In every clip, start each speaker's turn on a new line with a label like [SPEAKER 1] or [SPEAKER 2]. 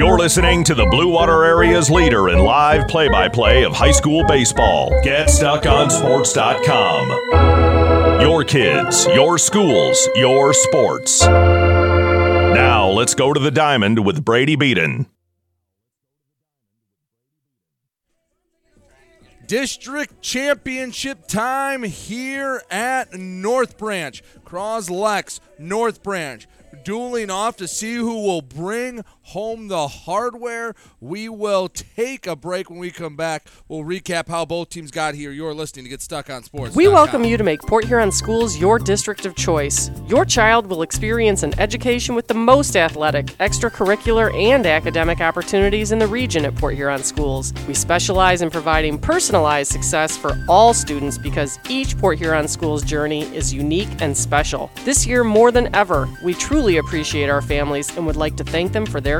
[SPEAKER 1] You're listening to the Blue Water Area's leader in live play by play of high school baseball. GetStuckOnSports.com. Your kids, your schools, your sports. Now, let's go to the diamond with Brady Beaton.
[SPEAKER 2] District Championship time here at North Branch. Cros-Lex, North Branch dueling off to see who will bring home the hardware. We will take a break when we come back. We'll recap how both teams got here. You're listening to Get Stuck on Sports.
[SPEAKER 3] We welcome you to make Port Huron Schools your district of choice. Your child will experience an education with the most athletic, extracurricular, and academic opportunities in the region at Port Huron Schools. We specialize in providing personalized success for all students because each Port Huron Schools journey is unique and special. This year, more than ever, we truly appreciate our families and would like to thank them for their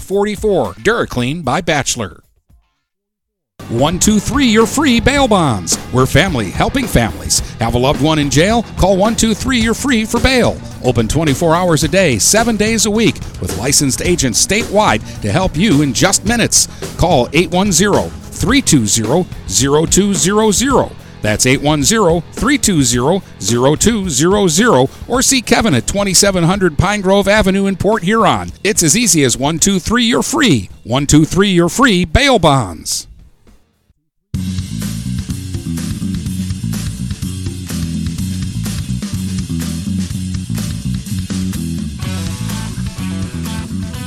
[SPEAKER 4] 44. DuraClean by Bachelor. 123 You're Free Bail Bonds. We're family helping families. Have a loved one in jail? Call 123 You're Free for bail. Open 24 hours a day, 7 days a week, with licensed agents statewide to help you in just minutes. Call 810 320 0200. That's 810 320 0200 or see Kevin at 2700 Pine Grove Avenue in Port Huron. It's as easy as 123 You're Free. 123 You're Free Bail Bonds.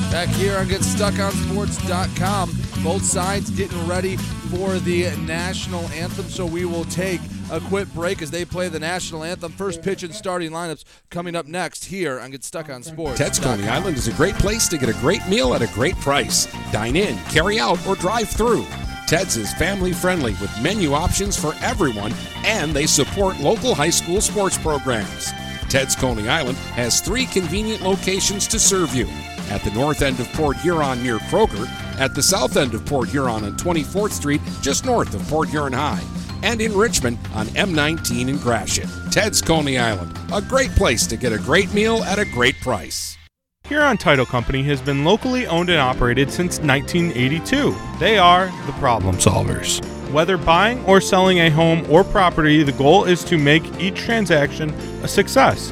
[SPEAKER 2] Back here on GetStuckOnSports.com. Both sides getting ready for the national anthem, so we will take a quick break as they play the national anthem. First pitch and starting lineups coming up next here on Get Stuck on Sports.
[SPEAKER 4] Ted's Coney Island is a great place to get a great meal at a great price. Dine in, carry out, or drive through. Ted's is family friendly with menu options for everyone, and they support local high school sports programs. Ted's Coney Island has three convenient locations to serve you at the north end of Port Huron near Kroger, at the south end of Port Huron on 24th Street, just north of Port Huron High, and in Richmond on M19 in Gratiot. Ted's Coney Island, a great place to get a great meal at a great price.
[SPEAKER 5] Huron Title Company has been locally owned and operated since 1982. They are the problem solvers. Whether buying or selling a home or property, the goal is to make each transaction a success.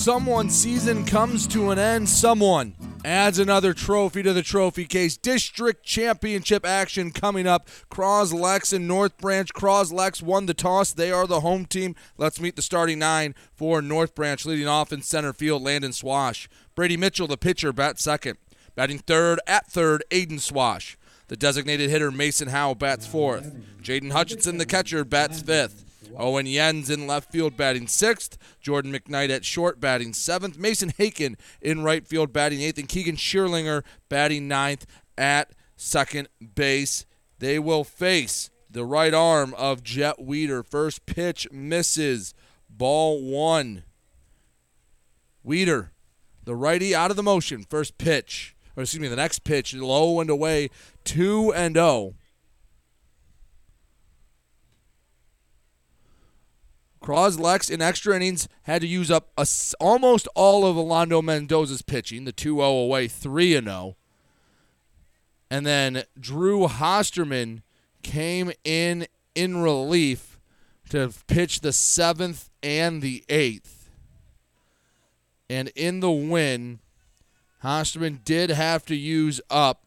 [SPEAKER 2] Someone's season comes to an end. Someone adds another trophy to the trophy case. District championship action coming up. Cros-Lex and North Branch. Cros-Lex won the toss. They are the home team. Let's meet the starting nine for North Branch. Leading off in center field, Landon Swash. Brady Mitchell, the pitcher, bats second. Batting third at third, Aiden Swash. The designated hitter, Mason Howe, bats fourth. Jaden Hutchinson, the catcher, bats fifth. Owen Yen's in left field batting sixth. Jordan McKnight at short batting seventh. Mason Haken in right field batting eighth. And Keegan Shearlinger batting ninth at second base. They will face the right arm of Jet Weeder. First pitch misses. Ball one. Weeder, the righty out of the motion. First pitch. Or excuse me, the next pitch, low and away, 2 and 0. Cros-Lex in extra innings had to use up a, almost all of Alando Mendoza's pitching, the 2 0 away, 3 0. And then Drew Hosterman came in in relief to pitch the seventh and the eighth. And in the win, Hosterman did have to use up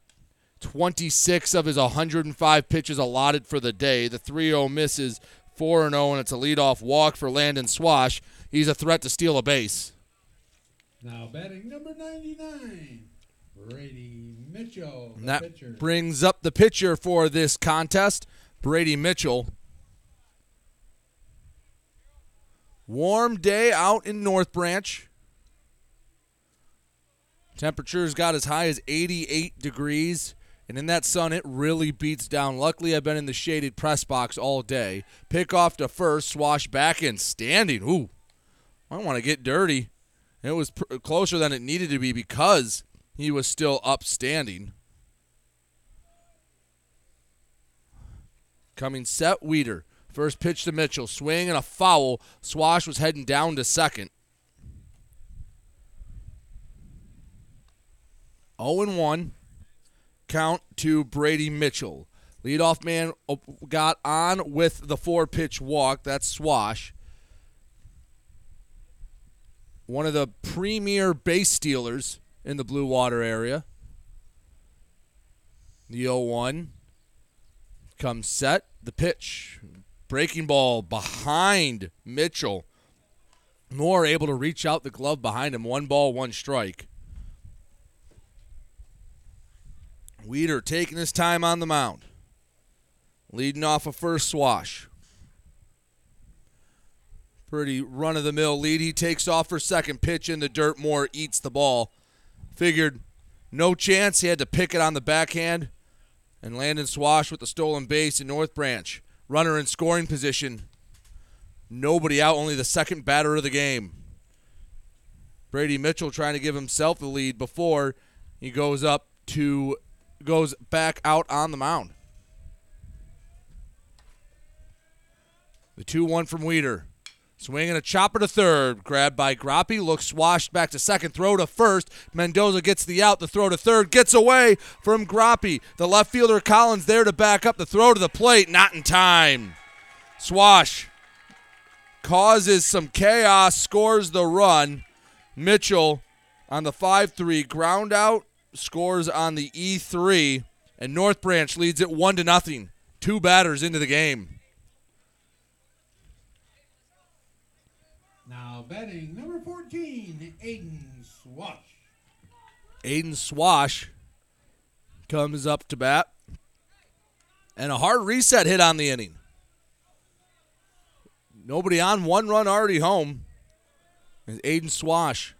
[SPEAKER 2] 26 of his 105 pitches allotted for the day. The 3 0 misses 4 0, and it's a leadoff walk for Landon Swash. He's a threat to steal a base.
[SPEAKER 6] Now batting number 99, Brady Mitchell.
[SPEAKER 2] That pitcher. brings up the pitcher for this contest, Brady Mitchell. Warm day out in North Branch. Temperatures got as high as 88 degrees. And in that sun, it really beats down. Luckily, I've been in the shaded press box all day. Pick off to first, swash back and standing. Ooh, I want to get dirty. It was pr- closer than it needed to be because he was still upstanding. Coming set, Weeder. First pitch to Mitchell. Swing and a foul. Swash was heading down to second. 0 1 count to Brady Mitchell. Leadoff man uh, got on with the four pitch walk. That's Swash. One of the premier base stealers in the Blue Water area. The 0 1 comes set. The pitch. Breaking ball behind Mitchell. Moore able to reach out the glove behind him. One ball, one strike. Weeder taking his time on the mound. Leading off a first swash. Pretty run of the mill lead. He takes off for second pitch in the dirt. Moore eats the ball. Figured no chance. He had to pick it on the backhand. And Landon Swash with the stolen base in North Branch. Runner in scoring position. Nobody out, only the second batter of the game. Brady Mitchell trying to give himself the lead before he goes up to goes back out on the mound. The 2 1 from Weeder. Swinging a chopper to third. Grabbed by Groppe. Looks swashed back to second. Throw to first. Mendoza gets the out. The throw to third. Gets away from Groppe. The left fielder Collins there to back up. The throw to the plate. Not in time. Swash causes some chaos. Scores the run. Mitchell on the 5 3 ground out. Scores on the E3. And North Branch leads it 1 to nothing. Two batters into the game.
[SPEAKER 6] Now batting number 14, Aiden Swash.
[SPEAKER 2] Aiden Swash comes up to bat. And a hard reset hit on the inning. Nobody on, one run already home. And Aiden Swash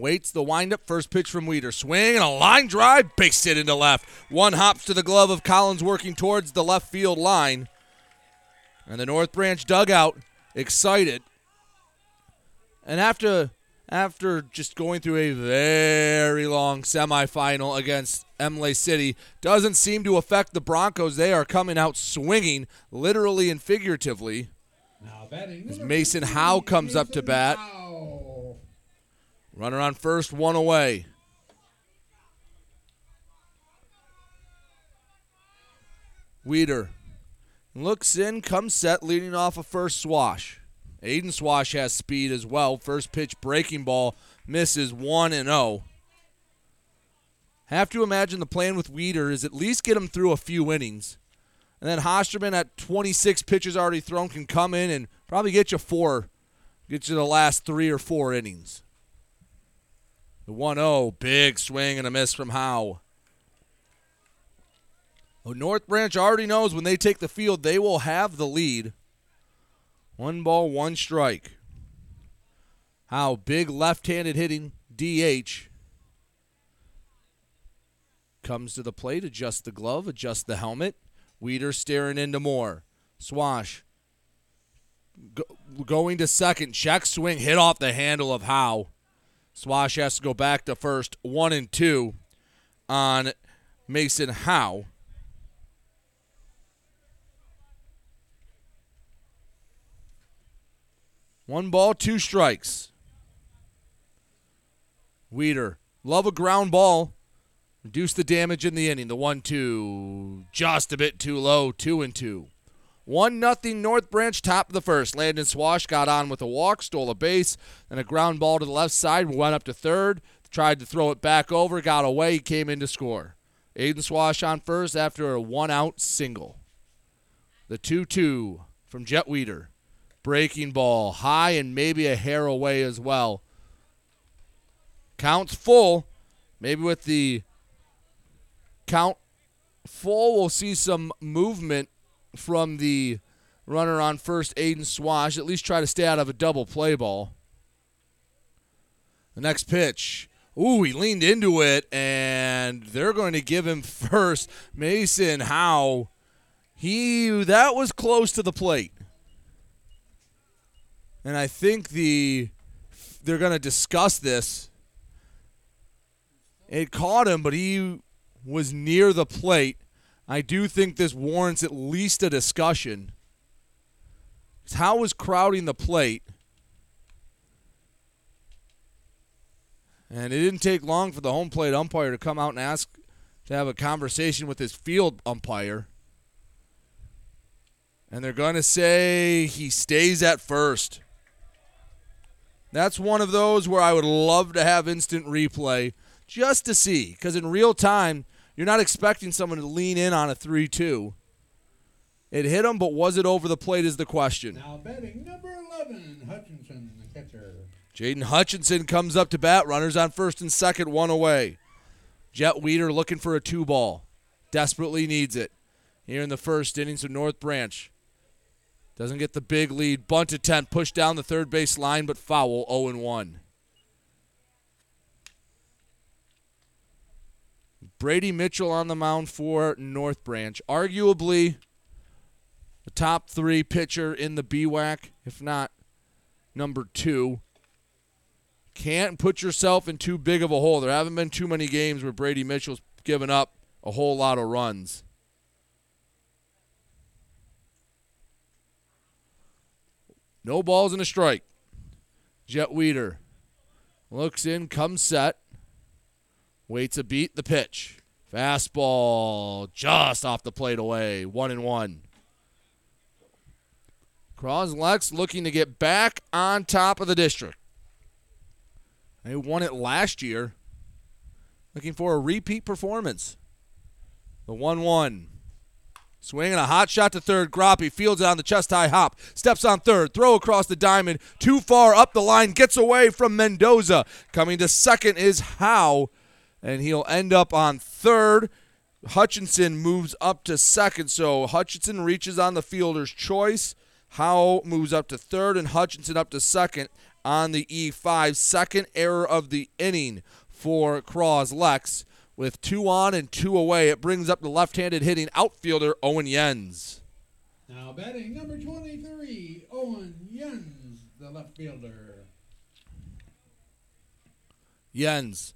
[SPEAKER 2] waits the windup. First pitch from Weeder. Swing and a line drive. Base it into left. One hops to the glove of Collins working towards the left field line. And the North Branch dugout excited. And after after just going through a very long semifinal against Imlay City, doesn't seem to affect the Broncos. They are coming out swinging, literally and figuratively.
[SPEAKER 6] Now batting
[SPEAKER 2] As Mason Howe comes up to bat. Runner on first, one away. Weeder looks in, comes set, leading off a first swash. Aiden Swash has speed as well. First pitch breaking ball misses 1 and 0. Have to imagine the plan with Weeder is at least get him through a few innings. And then Hosterman at 26 pitches already thrown can come in and probably get you four, get you the last three or four innings. The 1 0, big swing and a miss from Howe. Well, North Branch already knows when they take the field, they will have the lead. One ball, one strike. Howe, big left handed hitting, DH. Comes to the plate, adjusts the glove, adjusts the helmet. Weeder staring into Moore. Swash go, going to second. Check swing, hit off the handle of Howe. Swash has to go back to first. One and two on Mason Howe. One ball, two strikes. Weeder, love a ground ball. Reduce the damage in the inning. The one two just a bit too low. Two and two. One nothing North Branch top of the first. Landon Swash got on with a walk, stole a base, and a ground ball to the left side. Went up to third. Tried to throw it back over, got away. Came in to score. Aiden Swash on first after a one out single. The 2 2 from Jet Weeder. Breaking ball high and maybe a hair away as well. Counts full. Maybe with the count full, we'll see some movement from the runner on first, Aiden Swash. At least try to stay out of a double play ball. The next pitch. Ooh, he leaned into it, and they're going to give him first. Mason Howe. He that was close to the plate. And I think the they're going to discuss this. It caught him, but he was near the plate. I do think this warrants at least a discussion. Howe was crowding the plate? And it didn't take long for the home plate umpire to come out and ask to have a conversation with his field umpire. And they're going to say he stays at first. That's one of those where I would love to have instant replay just to see. Because in real time, you're not expecting someone to lean in on a 3 2. It hit him, but was it over the plate is the question.
[SPEAKER 6] Now batting number 11, Hutchinson, the catcher.
[SPEAKER 2] Jaden Hutchinson comes up to bat. Runners on first and second, one away. Jet Weeder looking for a two ball. Desperately needs it. Here in the first innings of North Branch. Doesn't get the big lead. Bunt attempt, pushed down the third base line, but foul 0 1. Brady Mitchell on the mound for North Branch. Arguably the top three pitcher in the BWAC, if not number two. Can't put yourself in too big of a hole. There haven't been too many games where Brady Mitchell's given up a whole lot of runs. No balls and a strike. Jet Weeder looks in, comes set, waits a beat, the pitch. Fastball just off the plate away. One and one. Cros-Lex looking to get back on top of the district. They won it last year. Looking for a repeat performance. The 1 1. Swinging a hot shot to third. Groppe fields it on the chest high hop. Steps on third. Throw across the diamond. Too far up the line. Gets away from Mendoza. Coming to second is Howe. And he'll end up on third. Hutchinson moves up to second. So Hutchinson reaches on the fielder's choice. Howe moves up to third. And Hutchinson up to second on the E5. Second error of the inning for Cros-Lex. With two on and two away, it brings up the left handed hitting outfielder Owen Jens.
[SPEAKER 6] Now batting number 23, Owen Jens, the left fielder.
[SPEAKER 2] Jens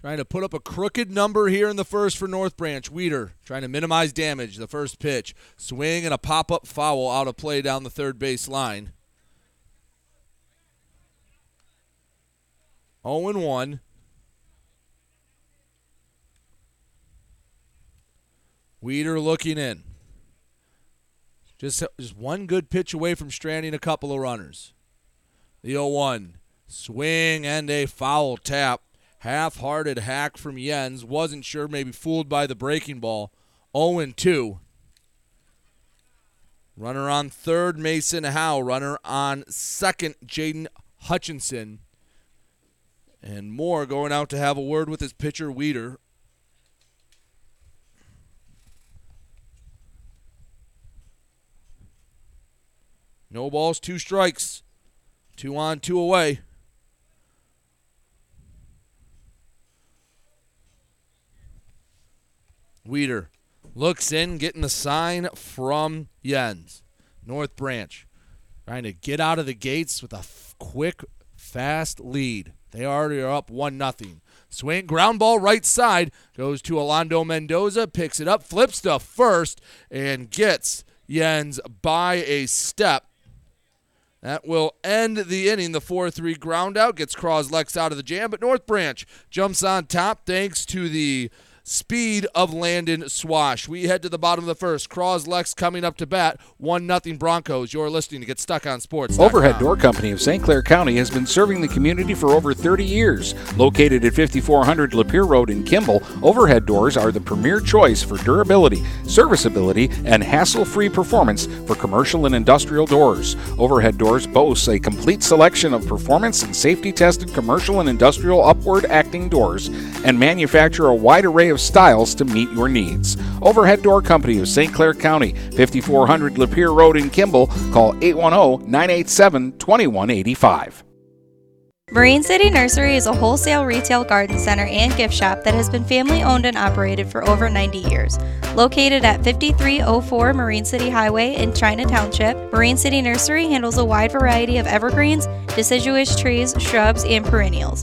[SPEAKER 2] trying to put up a crooked number here in the first for North Branch. Weeder trying to minimize damage. The first pitch. Swing and a pop up foul out of play down the third base line. 0 1. Weeder looking in. Just, just one good pitch away from stranding a couple of runners. The 0 1. Swing and a foul tap. Half hearted hack from Jens. Wasn't sure, maybe fooled by the breaking ball. 0 2. Runner on third, Mason Howe. Runner on second, Jaden Hutchinson. And Moore going out to have a word with his pitcher, Weeder. No balls, two strikes. Two on, two away. Weeder looks in, getting the sign from Jens. North Branch trying to get out of the gates with a f- quick, fast lead. They already are up 1 nothing. Swing, ground ball right side, goes to Alando Mendoza, picks it up, flips to first, and gets Jens by a step. That will end the inning. The 4 3 ground out gets Cros-Lex out of the jam, but North Branch jumps on top thanks to the speed of Landon Swash. We head to the bottom of the first. Cros-Lex coming up to bat. 1 nothing Broncos. You're listening to Get Stuck on Sports.
[SPEAKER 4] Overhead Door Company of St. Clair County has been serving the community for over 30 years. Located at 5400 Lapeer Road in Kimball, Overhead Doors are the premier choice for durability, serviceability, and hassle free performance for commercial and industrial doors. Overhead Doors boasts a complete selection of performance and safety tested commercial and industrial upward acting doors and manufacture a wide array of styles to meet your needs. Overhead Door Company of St. Clair County, 5400 Lapeer Road in Kimball. Call 810 987 2185.
[SPEAKER 7] Marine City Nursery is a wholesale retail garden center and gift shop that has been family owned and operated for over 90 years. Located at 5304 Marine City Highway in China Township, Marine City Nursery handles a wide variety of evergreens, deciduous trees, shrubs, and perennials.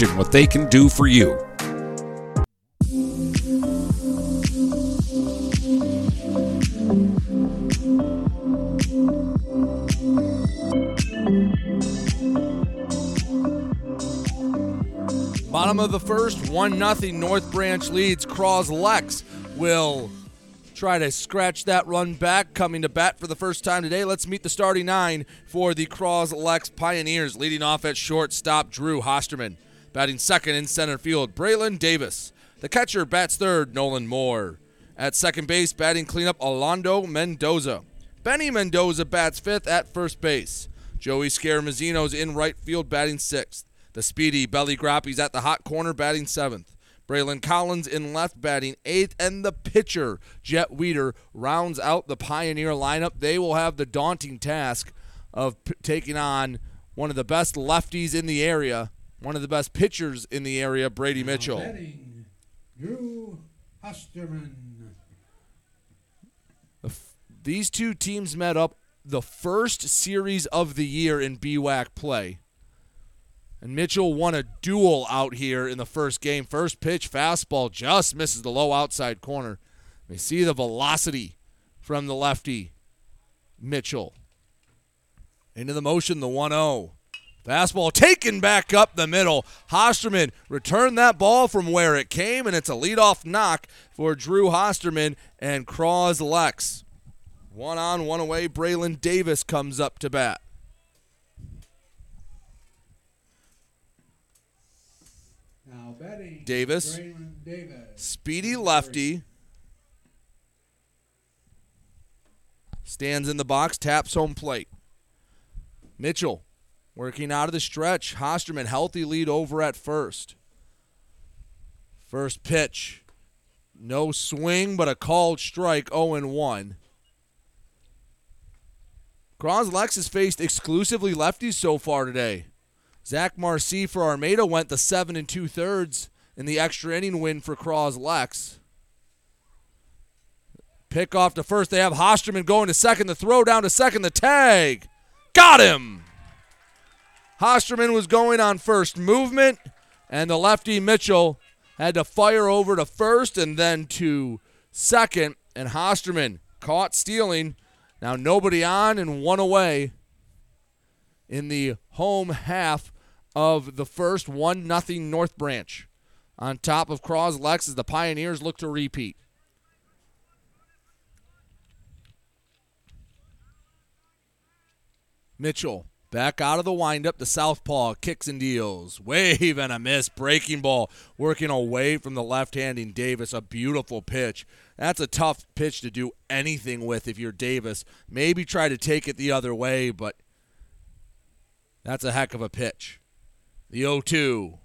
[SPEAKER 4] what they can do for you.
[SPEAKER 2] Bottom of the first, 1 0 North Branch leads. Cros-Lex will try to scratch that run back. Coming to bat for the first time today. Let's meet the starting nine for the Cros-Lex Pioneers. Leading off at shortstop, Drew Hosterman. Batting second in center field, Braylon Davis. The catcher bats third, Nolan Moore. At second base, batting cleanup, Alando Mendoza. Benny Mendoza bats fifth at first base. Joey Scaramazino's in right field, batting sixth. The speedy Belly Groppe's at the hot corner, batting seventh. Braylon Collins in left, batting eighth. And the pitcher, Jet Weeder, rounds out the Pioneer lineup. They will have the daunting task of p- taking on one of the best lefties in the area, one of the best pitchers in the area, Brady Mitchell.
[SPEAKER 6] Betting Drew Hosterman.
[SPEAKER 2] The f- These two teams met up the first series of the year in BWAC play. And Mitchell won a duel out here in the first game. First pitch, fastball just misses the low outside corner. We see the velocity from the lefty, Mitchell. Into the motion, the 1 0. Fastball taken back up the middle. Hosterman returned that ball from where it came, and it's a leadoff knock for Drew Hosterman and Cros-Lex. One on, one away. Braylon Davis comes up to bat.
[SPEAKER 6] Now betting
[SPEAKER 2] Davis.
[SPEAKER 6] Davis.
[SPEAKER 2] Speedy lefty. Stands in the box, taps home plate. Mitchell working out of the stretch. Hosterman healthy lead over at first. First pitch. No swing, but a called strike 0 1. Lex has faced exclusively lefties so far today. Zach Marcy for Armada went the seven and two thirds in the extra inning win for Lex. Pick off to first. They have Hosterman going to second. The throw down to second. The tag. Got him. Hosterman was going on first movement, and the lefty Mitchell had to fire over to first and then to second. And Hosterman caught stealing. Now nobody on and one away in the home half of the first 1 nothing North Branch. On top of Cros-Lex as the Pioneers look to repeat. Mitchell back out of the windup. The southpaw kicks and deals. Wave and a miss. Breaking ball working away from the left-handing Davis. A beautiful pitch. That's a tough pitch to do anything with if you're Davis. Maybe try to take it the other way, but that's a heck of a pitch. The 0 2.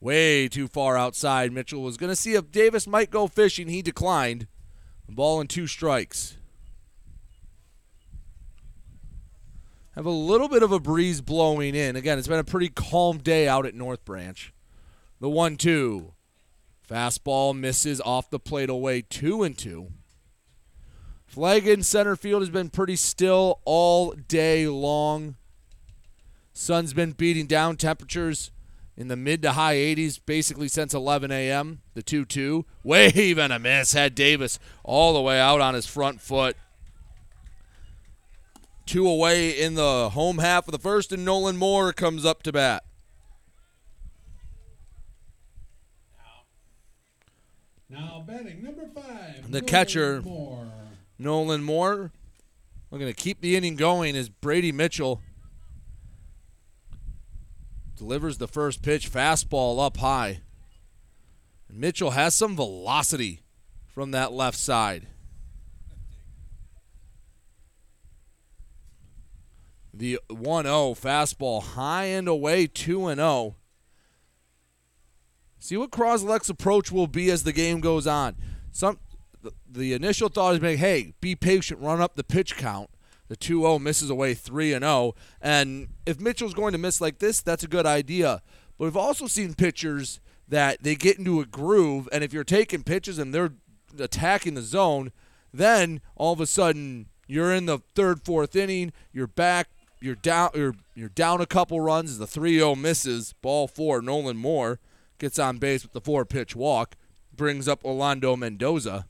[SPEAKER 2] Way too far outside. Mitchell was going to see if Davis might go fishing. He declined. Ball and two strikes. Have a little bit of a breeze blowing in. Again, it's been a pretty calm day out at North Branch. The 1 2. Fastball misses off the plate away, 2 and 2. Flag in center field has been pretty still all day long. Sun's been beating down temperatures in the mid to high 80s basically since 11 a.m. The 2 2. Wave and a miss. Had Davis all the way out on his front foot. Two away in the home half of the first, and Nolan Moore comes up to bat.
[SPEAKER 6] Now betting number five.
[SPEAKER 2] The
[SPEAKER 6] Nolan
[SPEAKER 2] catcher.
[SPEAKER 6] Moore.
[SPEAKER 2] Nolan Moore. We're going to keep the inning going as Brady Mitchell delivers the first pitch, fastball up high. And Mitchell has some velocity from that left side. The 1 0 fastball high and away, 2 0. See what Cros-Lex's approach will be as the game goes on. Some the, the initial thought is being, hey, be patient, run up the pitch count. The 2-0 misses away 3 and 0, and if Mitchell's going to miss like this, that's a good idea. But we've also seen pitchers that they get into a groove, and if you're taking pitches and they're attacking the zone, then all of a sudden you're in the third, fourth inning, you're back, you're down, you're you're down a couple runs. As the 3-0 misses, ball four. Nolan Moore gets on base with the four-pitch walk, brings up Orlando Mendoza.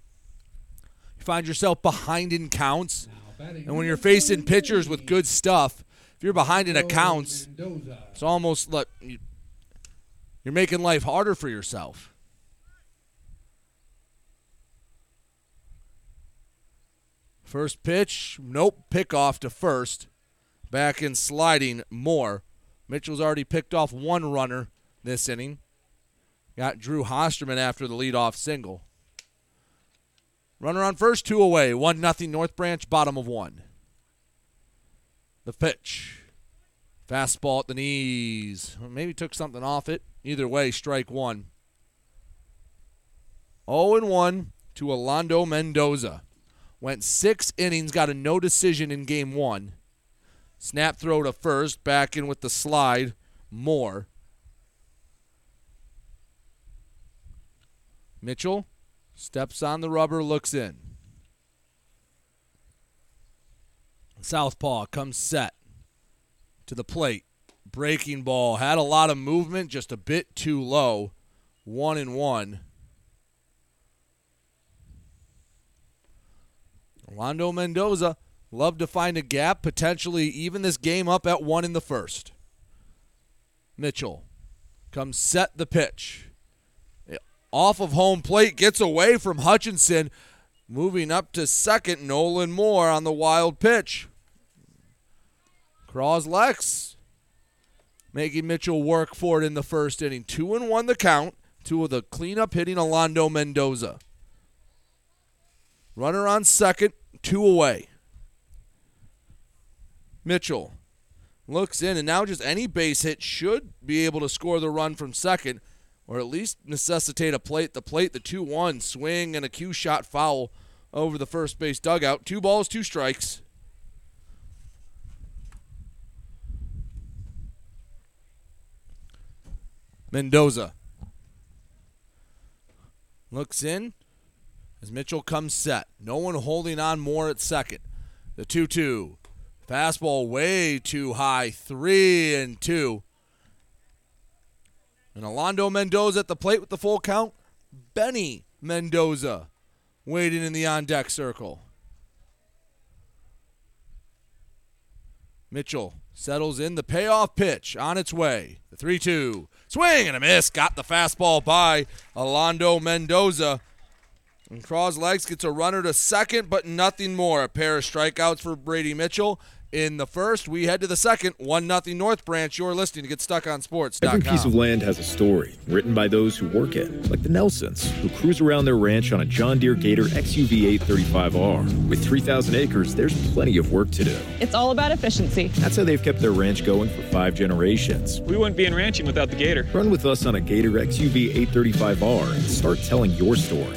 [SPEAKER 2] You find yourself behind in counts, and when you're facing pitchers with good stuff, if you're behind in accounts, it's almost like you're making life harder for yourself. First pitch, nope, pick off to first. Back in sliding, Moore. Mitchell's already picked off one runner this inning. Got Drew Hosterman after the leadoff single. Runner on first, two away. One nothing North Branch, bottom of one. The pitch. Fastball at the knees. Maybe took something off it. Either way, strike one. 0 1 to Orlando Mendoza. Went six innings, got a no decision in game one. Snap throw to first, back in with the slide. Moore. Mitchell steps on the rubber, looks in. Southpaw comes set to the plate. Breaking ball. Had a lot of movement, just a bit too low. One and one. Orlando Mendoza love to find a gap, potentially even this game up at one in the first. Mitchell comes set the pitch. Off of home plate, gets away from Hutchinson. Moving up to second, Nolan Moore on the wild pitch. Cros-Lex making Mitchell work for it in the first inning. Two and one the count. Two of the cleanup hitting Orlando Mendoza. Runner on second, two away. Mitchell looks in, and now just any base hit should be able to score the run from second, or at least necessitate a plate. The plate, the 2 1 swing, and a cue shot foul over the first base dugout. Two balls, two strikes. Mendoza looks in as Mitchell comes set. No one holding on Moore at second. The 2 2. Fastball way too high. 3 and 2. And Orlando Mendoza at the plate with the full count. Benny Mendoza waiting in the on deck circle. Mitchell settles in the payoff pitch on its way. The 3 2. Swing and a miss. Got the fastball by Orlando Mendoza. And Cros-Lex gets a runner to second, but nothing more. A pair of strikeouts for Brady Mitchell. In the first, we head to the second. 1 nothing North Branch. You're listening to Get Stuck on Sports.
[SPEAKER 8] Every piece of land has a story written by those who work it, like the Nelsons, who cruise around their ranch on a John Deere Gator XUV 835R. With 3,000 acres, there's plenty of work to do.
[SPEAKER 9] It's all about efficiency.
[SPEAKER 8] That's how they've kept their ranch going for five generations.
[SPEAKER 10] We wouldn't be in ranching without the Gator.
[SPEAKER 8] Run with us on a Gator XUV 835R and start telling your story.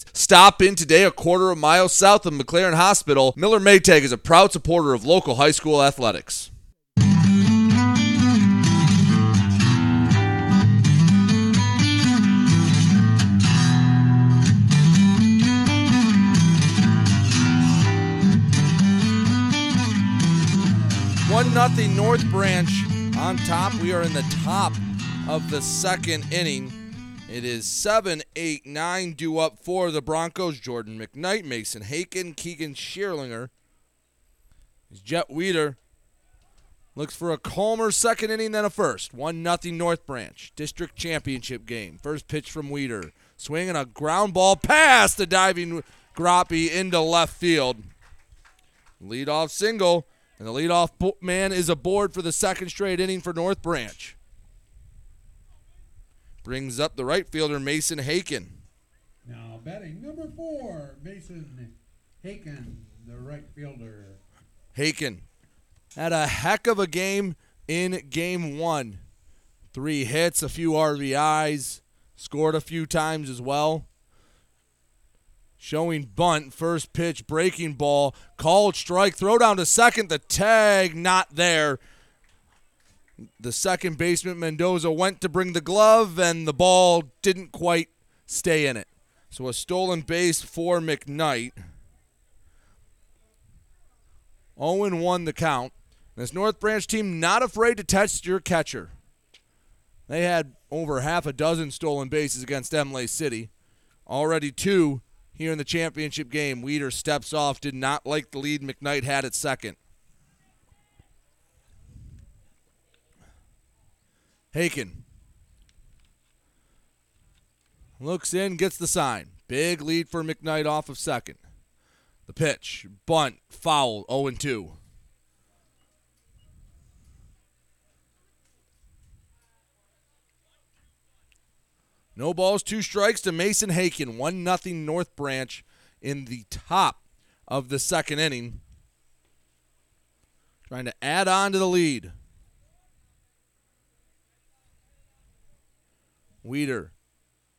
[SPEAKER 2] Needs. Stop in today a quarter of a mile south of McLaren Hospital. Miller Maytag is a proud supporter of local high school athletics. One nothing North Branch on top. We are in the top of the second inning. It is 7 8 9 due up for the Broncos. Jordan McKnight, Mason Haken, Keegan Shearlinger. Jet Weeder looks for a calmer second inning than a first. 1 0 North Branch. District championship game. First pitch from Weeder. Swinging a ground ball past the diving Groppe into left field. Leadoff single. And the leadoff man is aboard for the second straight inning for North Branch. Brings up the right fielder, Mason Haken.
[SPEAKER 6] Now batting number four, Mason Haken, the right fielder.
[SPEAKER 2] Haken had a heck of a game in game one. Three hits, a few RBIs, scored a few times as well showing bunt, first pitch, breaking ball, called strike, throw down to second, the tag not there. The second baseman Mendoza went to bring the glove, and the ball didn't quite stay in it. So a stolen base for McKnight. Oh Owen won the count. This North Branch team not afraid to test your catcher. They had over half a dozen stolen bases against Imlay City. Already two here in the championship game. Weeder steps off, did not like the lead McKnight had at second. Haken looks in, gets the sign. Big lead for McKnight off of second. The pitch, bunt, foul, 0 2. No balls, two strikes to Mason Haken. 1 nothing North Branch in the top of the second inning. Trying to add on to the lead. Weeder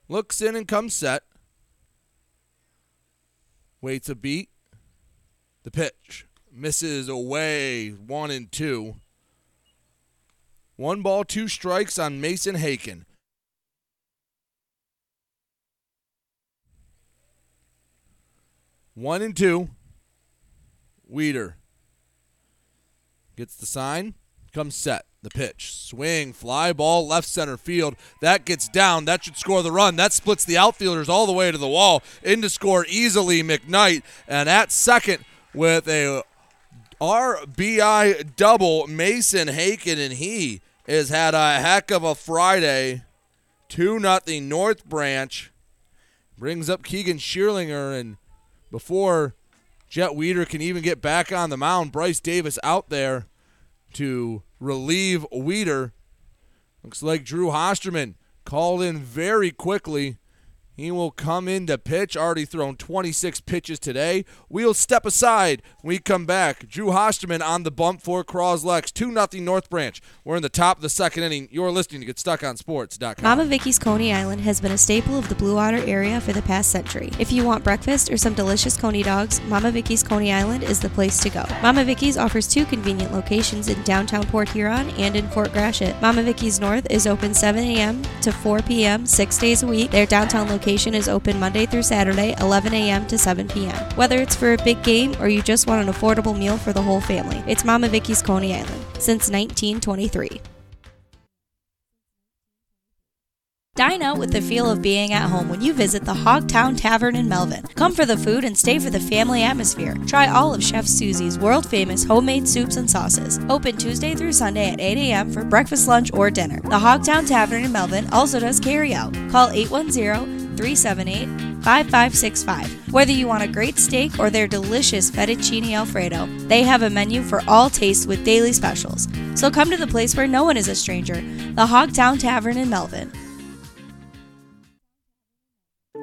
[SPEAKER 2] looks in and comes set. Waits a beat. The pitch misses away. One and two. One ball, two strikes on Mason Haken. One and two. Weeder gets the sign, comes set. The pitch, swing, fly ball, left center field. That gets down. That should score the run. That splits the outfielders all the way to the wall. In to score easily, McKnight. And at second with a RBI double, Mason Haken, and he has had a heck of a Friday. 2 nothing North Branch. Brings up Keegan Shearlinger and before Jet Weeder can even get back on the mound. Bryce Davis out there to relieve Weeder. Looks like Drew Hosterman called in very quickly he will come in to pitch. Already thrown 26 pitches today. We'll step aside we come back. Drew Hosterman on the bump for Cros-Lex. 2 0 North Branch. We're in the top of the second inning. You're listening to GetStuckOnSports.com.
[SPEAKER 7] Mama Vicky's Coney Island has been a staple of the Blue Water area for the past century. If you want breakfast or some delicious Coney dogs, Mama Vicky's Coney Island is the place to go. Mama Vicky's offers two convenient locations in downtown Port Huron and in Fort Gratiot. Mama Vicky's North is open 7 a.m. to 4 p.m. six days a week. Their downtown location location is open Monday through Saturday, 11 a.m. to 7 p.m. Whether it's for a big game or you just want an affordable meal for the whole family, it's Mama Vicky's Coney Island since 1923. Dine out with the feel of being at home when you visit the Hogtown Tavern in Melvin. Come for the food and stay for the family atmosphere. Try all of Chef Susie's world famous homemade soups and sauces. Open Tuesday through Sunday at 8 a.m. for breakfast, lunch, or dinner. The Hogtown Tavern in Melvin also does carry out. Call 810 378 5565. Whether you want a great steak or their delicious fettuccine alfredo, they have a menu for all tastes with daily specials. So come to the place where no one is a stranger, the Hogtown Tavern in Melvin.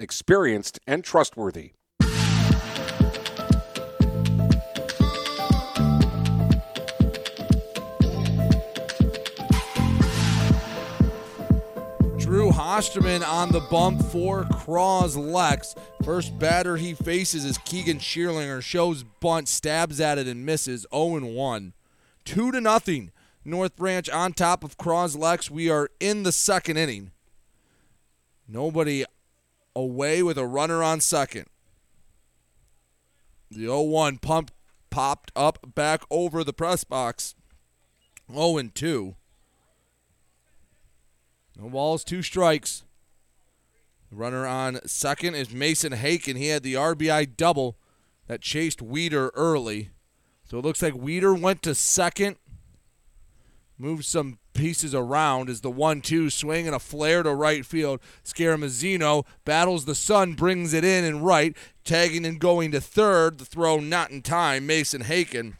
[SPEAKER 4] experienced and trustworthy.
[SPEAKER 2] Drew Hosterman on the bump for Cros-Lex. First batter he faces is Keegan Shearlinger. Shows bunt, stabs at it and misses. 0 1. 2 to nothing. North Branch on top of Cros-Lex. We are in the second inning. Nobody away with a runner on second. The 0 1 pump popped up back over the press box. 0 2. No balls, two strikes. The runner on second is Mason Haken. He had the RBI double that chased Weeder early. So it looks like Weeder went to second, moved some pieces around as the 1 2 swing and a flare to right field. Scaramazino battles the sun, brings it in and right, tagging and going to third. The throw not in time. Mason Haken.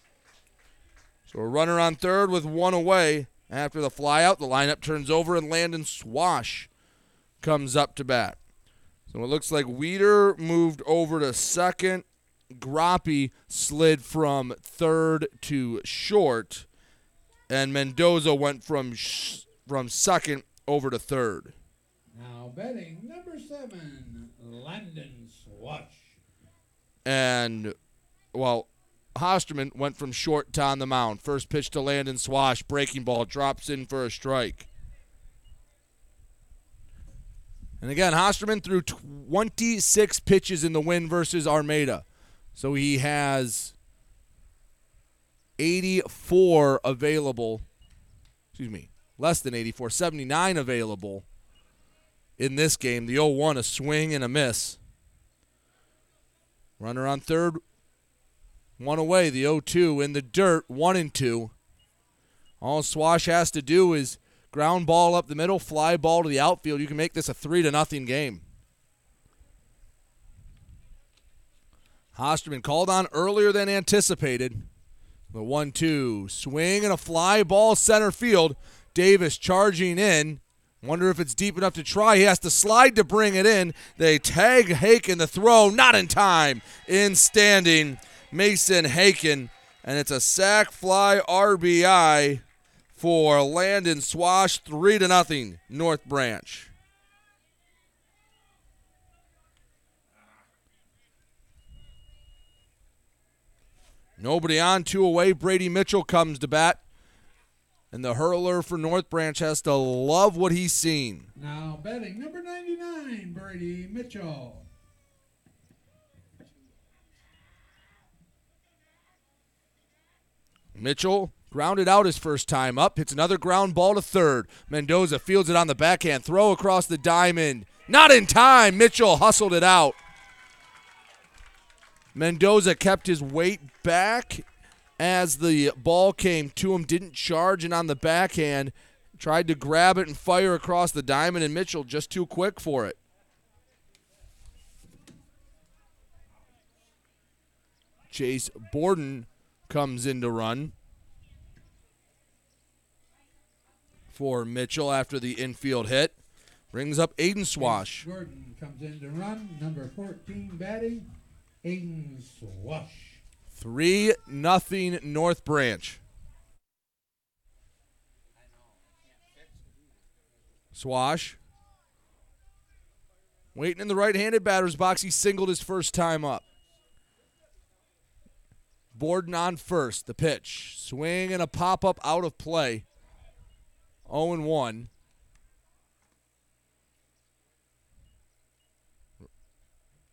[SPEAKER 2] So a runner on third with one away. After the flyout, the lineup turns over and Landon Swash comes up to bat. So it looks like Weeder moved over to second. Groppe slid from third to short, and Mendoza went from sh- from second over to third.
[SPEAKER 6] Now betting number seven, Landon Swash.
[SPEAKER 2] And well, Hosterman went from short to on the mound. First pitch to Landon Swash, breaking ball, drops in for a strike. And again, Hosterman threw 26 pitches in the win versus Armada. So he has 84 available. Excuse me, less than 84, 79 available in this game. The 0 1, a swing and a miss. Runner on third, one away. The 0 2 in the dirt, 1 and 2. All Swash has to do is ground ball up the middle, fly ball to the outfield. You can make this a 3 to nothing game. Hosterman called on earlier than anticipated. The 1 2 swing and a fly ball center field. Davis charging in. Wonder if it's deep enough to try. He has to slide to bring it in. They tag Haken the throw, not in time. In standing, Mason Haken. And it's a sac fly RBI for Landon Swash, three to nothing, North Branch. Nobody on, two away. Brady Mitchell comes to bat. And the hurler for North Branch has to love what he's seen.
[SPEAKER 6] Now betting number 99, Brady Mitchell.
[SPEAKER 2] Mitchell grounded out his first time up, hits another ground ball to third. Mendoza fields it on the backhand, throw across the diamond. Not in time. Mitchell hustled it out. Mendoza kept his weight back as the ball came to him, didn't charge, and on the backhand, tried to grab it and fire across the diamond, and Mitchell just too quick for it. Chase Borden comes in to run for Mitchell after the infield hit. Brings up Aiden Swash.
[SPEAKER 6] Borden comes in to run. Number 14 batting, Aiden Swash.
[SPEAKER 2] 3 nothing North Branch. Swash. Waiting in the right handed batter's box. He singled his first time up. Borden on first. The pitch. Swing and a pop up out of play. 0 1.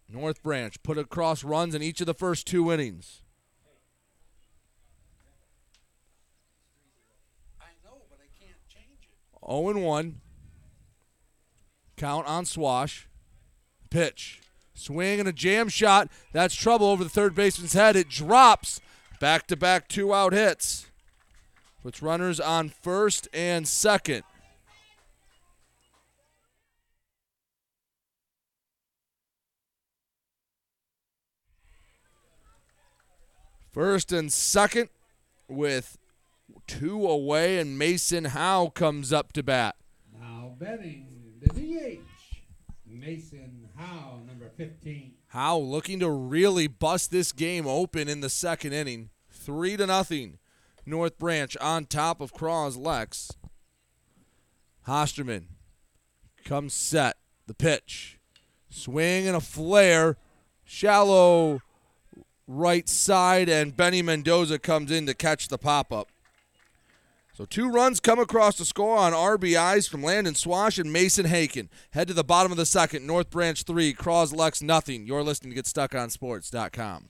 [SPEAKER 2] North Branch put across runs in each of the first two innings. Oh and one. Count on Swash. pitch. Swing and a jam shot. That's trouble over the third baseman's head. It drops. Back to back two out hits. Puts runners on first and second. First and second with two away, and Mason Howe comes up to bat.
[SPEAKER 6] Now betting the DH, Mason Howe, number 15.
[SPEAKER 2] Howe looking to really bust this game open in the second inning. Three to nothing. North Branch on top of Cros-Lex. Hosterman comes set. The pitch. Swing and a flare. Shallow right side, and Benny Mendoza comes in to catch the pop up. So two runs come across the score on RBIs from Landon Swash and Mason Haken. Head to the bottom of the second. North Branch 3, Cros-Lex nothing. You're listening to GetStuckOnSports.com.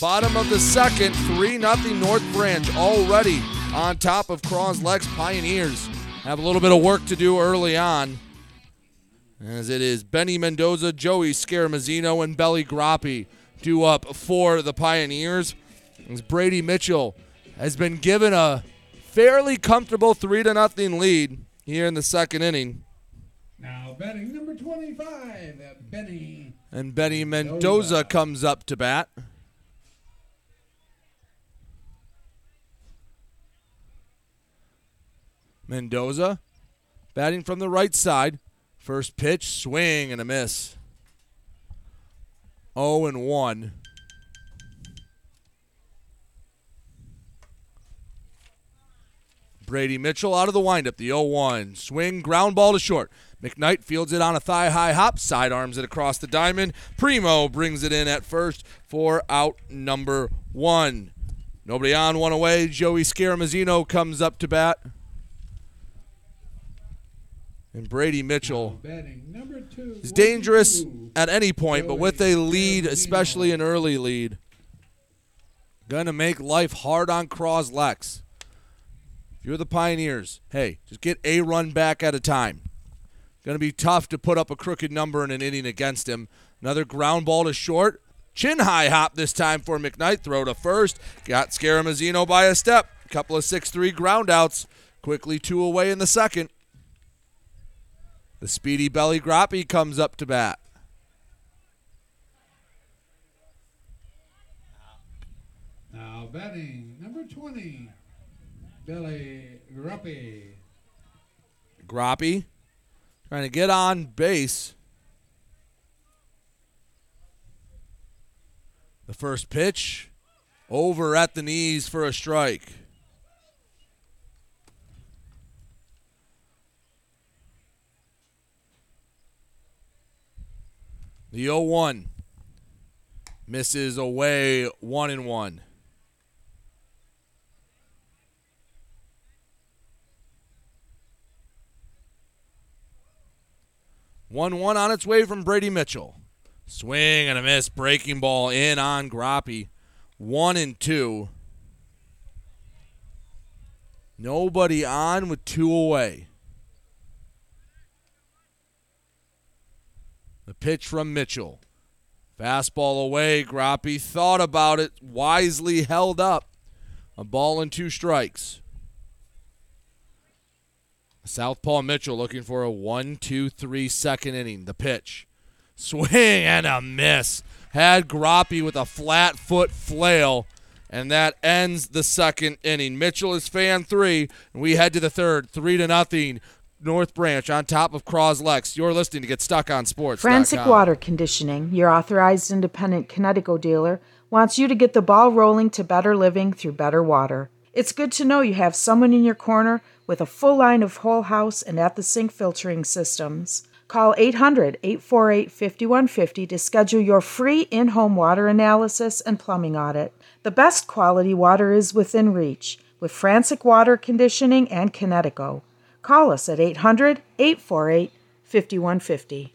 [SPEAKER 2] Bottom of the second, 3 0 North Branch already on top of Cros-Lex Pioneers. Have a little bit of work to do early on. As it is Benny Mendoza, Joey Scaramazino, and Belly Groppe due up for the Pioneers. As Brady Mitchell has been given a fairly comfortable 3 0 lead here in the second inning.
[SPEAKER 6] Now betting number 25, uh, Benny.
[SPEAKER 2] And Benny Mendoza comes up to bat. Mendoza batting from the right side. First pitch, swing and a miss. 0 and 1. Brady Mitchell out of the windup, the 0 1. Swing, ground ball to short. McKnight fields it on a thigh high hop, sidearms it across the diamond. Primo brings it in at first for out number one. Nobody on, one away. Joey Scaramazino comes up to bat. And Brady Mitchell is dangerous at any point, but with a lead, especially an early lead, going to make life hard on Cros-Lex. If you're the Pioneers, hey, just get a run back at a time. Going to be tough to put up a crooked number in an inning against him. Another ground ball to short. Chin high hop this time for McKnight. Throw to first. Got Scaramazino by a step. Couple of 6 3 groundouts. Quickly two away in the second. The speedy Belly Groppe comes up to bat.
[SPEAKER 6] Now batting number 20, Belly Groppe.
[SPEAKER 2] Grappi trying to get on base. The first pitch over at the knees for a strike. The 0 1 misses away 1 and 1. One one on its way from Brady Mitchell. Swing and a miss. Breaking ball in on Groppe. One and two. Nobody on with two away. The pitch from Mitchell. Fastball away. Groppe thought about it, wisely held up. A ball and two strikes. Southpaw Mitchell looking for a one, two, three second inning. The pitch. Swing and a miss. Had Groppe with a flat foot flail, and that ends the second inning. Mitchell is fan three, and we head to the third, three to nothing. North Branch on top of Cros-Lex. You're listening to Get Stuck on Sports.
[SPEAKER 10] Frantic Water Conditioning, your authorized independent Kinetico dealer, wants you to get the ball rolling to better living through better water. It's good to know you have someone in your corner with a full line of whole house and at the sink filtering systems. Call 800 848 5150 to schedule your free in home water analysis and plumbing audit. The best quality water is within reach with Frantic Water Conditioning and Kinetico. Call us at 800 848 5150.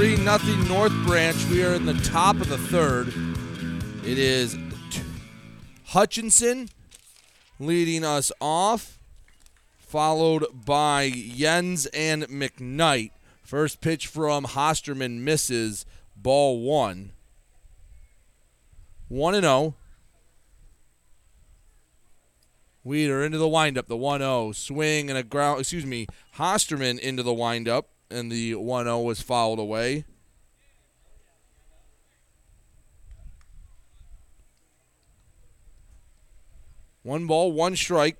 [SPEAKER 2] Three nothing North Branch. We are in the top of the third. It is Hutchinson leading us off, followed by Jens and McKnight. First pitch from Hosterman misses ball one. 1 and 0. Weeder into the windup, the 1 0. Swing and a ground, excuse me, Hosterman into the windup, and the 1 0 was fouled away. One ball, one strike.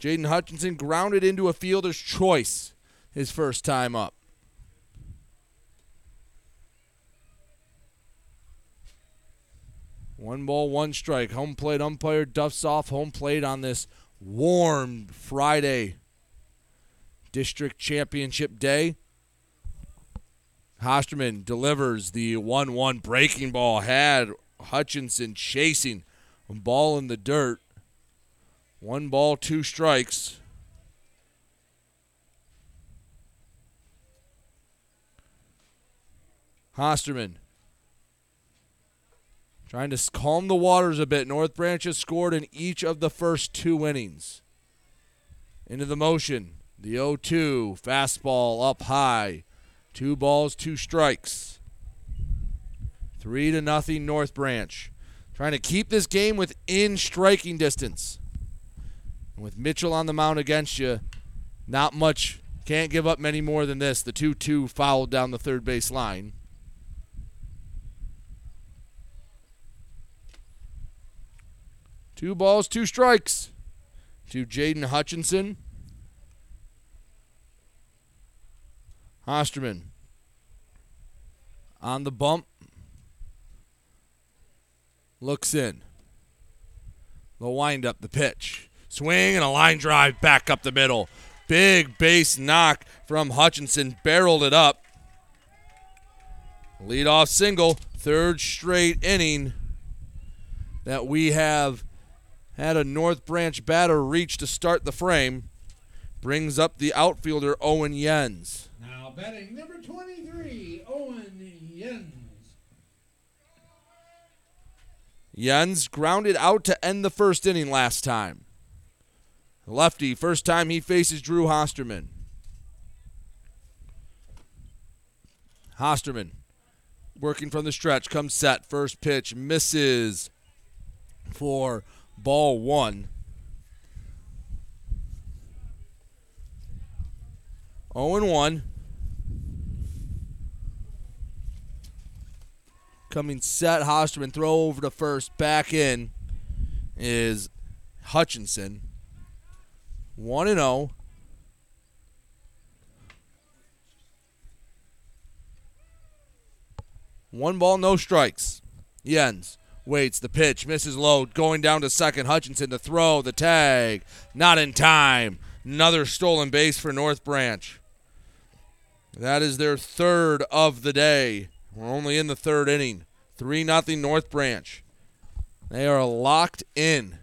[SPEAKER 2] Jaden Hutchinson grounded into a fielder's choice his first time up. One ball, one strike. Home plate umpire duffs off home plate on this warm Friday district championship day. Hosterman delivers the 1 1 breaking ball. Had Hutchinson chasing ball in the dirt. One ball, two strikes. Hosterman trying to calm the waters a bit. North Branch has scored in each of the first two innings. Into the motion. The 0 2. Fastball up high. Two balls, two strikes. Three to nothing, North Branch. Trying to keep this game within striking distance. And with Mitchell on the mound against you, not much. Can't give up many more than this. The 2 2 fouled down the third base line. Two balls, two strikes to Jaden Hutchinson. Hosterman on the bump. Looks in. The windup, the pitch. Swing and a line drive back up the middle. Big base knock from Hutchinson. Barreled it up. Lead off single. Third straight inning that we have had a North Branch batter reach to start the frame. Brings up the outfielder Owen Jens.
[SPEAKER 6] Batting number 23, Owen Jens.
[SPEAKER 2] Jens grounded out to end the first inning last time. Lefty, first time he faces Drew Hosterman. Hosterman working from the stretch, comes set, first pitch, misses for ball one. 0 1. Coming set, Hosterman throw over to first, back in is Hutchinson. 1 0. One ball, no strikes. Jens waits the pitch, misses low, going down to second. Hutchinson to throw the tag, not in time. Another stolen base for North Branch. That is their third of the day. We're only in the third inning. 3 0 North Branch. They are locked in.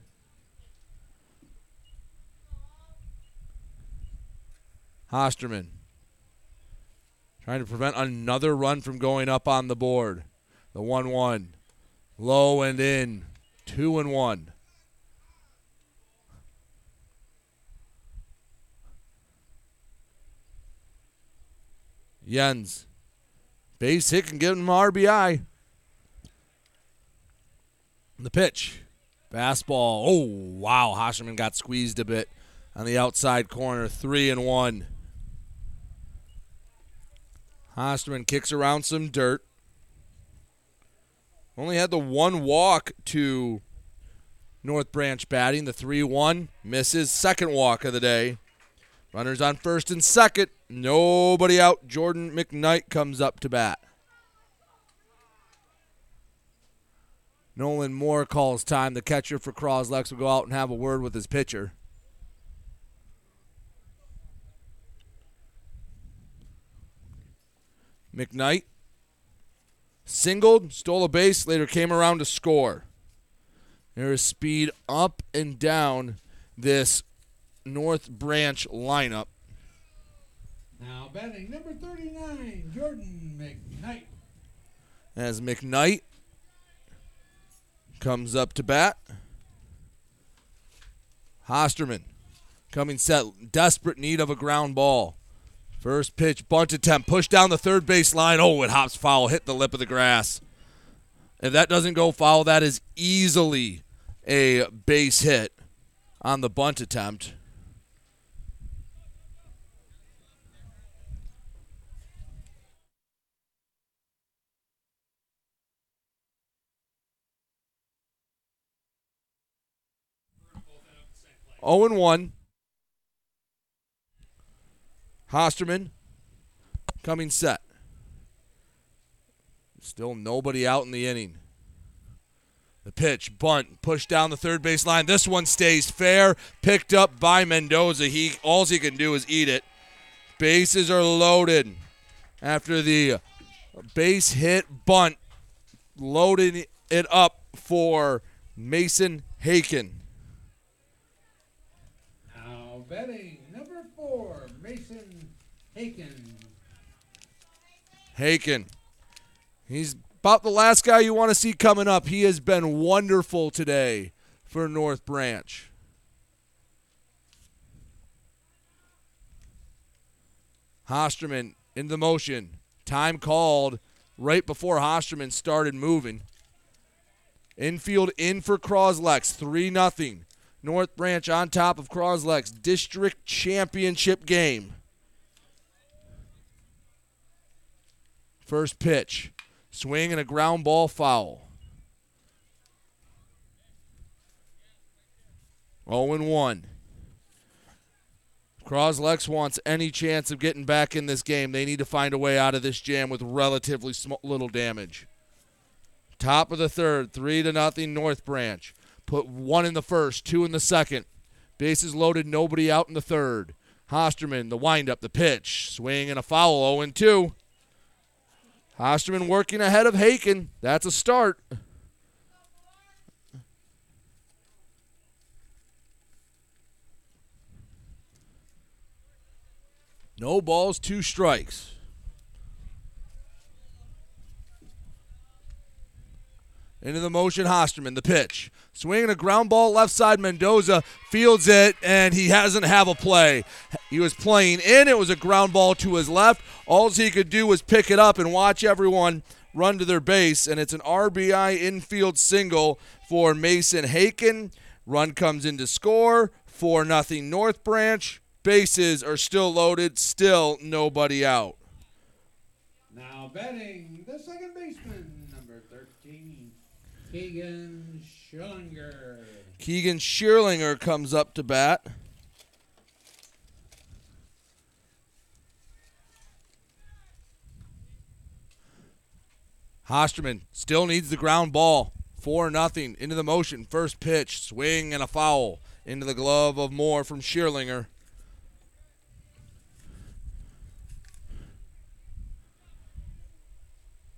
[SPEAKER 2] Hosterman trying to prevent another run from going up on the board. The 1 1. Low and in. 2 and 1. Jens. Base hit can give him RBI. The pitch. Fastball. Oh, wow. Hosterman got squeezed a bit on the outside corner. Three and one. Hosterman kicks around some dirt. Only had the one walk to North Branch batting. The 3 1 misses. Second walk of the day. Runners on first and second. Nobody out. Jordan McKnight comes up to bat. Nolan Moore calls time. The catcher for Cros-Lex will go out and have a word with his pitcher. McKnight singled, stole a base, later came around to score. There is speed up and down this North Branch lineup.
[SPEAKER 6] Now batting number 39, Jordan McKnight.
[SPEAKER 2] As McKnight comes up to bat. Hosterman coming set, desperate need of a ground ball. First pitch, bunt attempt, push down the third base line. Oh, it hops foul, hit the lip of the grass. If that doesn't go foul, that is easily a base hit on the bunt attempt. Oh and one. Hosterman coming set. Still nobody out in the inning. The pitch, bunt, push down the third base line. This one stays fair. Picked up by Mendoza. He all he can do is eat it. Bases are loaded after the base hit bunt, loading it up for Mason Haken.
[SPEAKER 6] Betting number four, Mason Haken.
[SPEAKER 2] Haken. He's about the last guy you want to see coming up. He has been wonderful today for North Branch. Hosterman in the motion. Time called right before Hosterman started moving. Infield in for Cros-Lex, 3 0. North Branch on top of Cros-Lex. District championship game. First pitch. Swing and a ground ball foul. 0 1. Cros-Lex wants any chance of getting back in this game. They need to find a way out of this jam with relatively small, little damage. Top of the third, three to nothing North Branch. Put one in the first, two in the second. Bases loaded, nobody out in the third. Hosterman, the windup, the pitch, swing and a foul, 0 2. Hosterman working ahead of Haken. That's a start. No balls, two strikes. Into the motion, Hosterman. The pitch. Swinging a ground ball left side. Mendoza fields it, and he hasn't have a play. He was playing in. It was a ground ball to his left. All he could do was pick it up and watch everyone run to their base, and it's an RBI infield single for Mason Haken. Run comes in to score. 4 nothing North Branch. Bases are still loaded. Still nobody out.
[SPEAKER 6] Now batting the second baseman, number 13, Keegan Schillinger.
[SPEAKER 2] Keegan Shearlinger comes up to bat. Hosterman still needs the ground ball. 4 nothing into the motion. First pitch, swing and a foul into the glove of Moore from Shearlinger.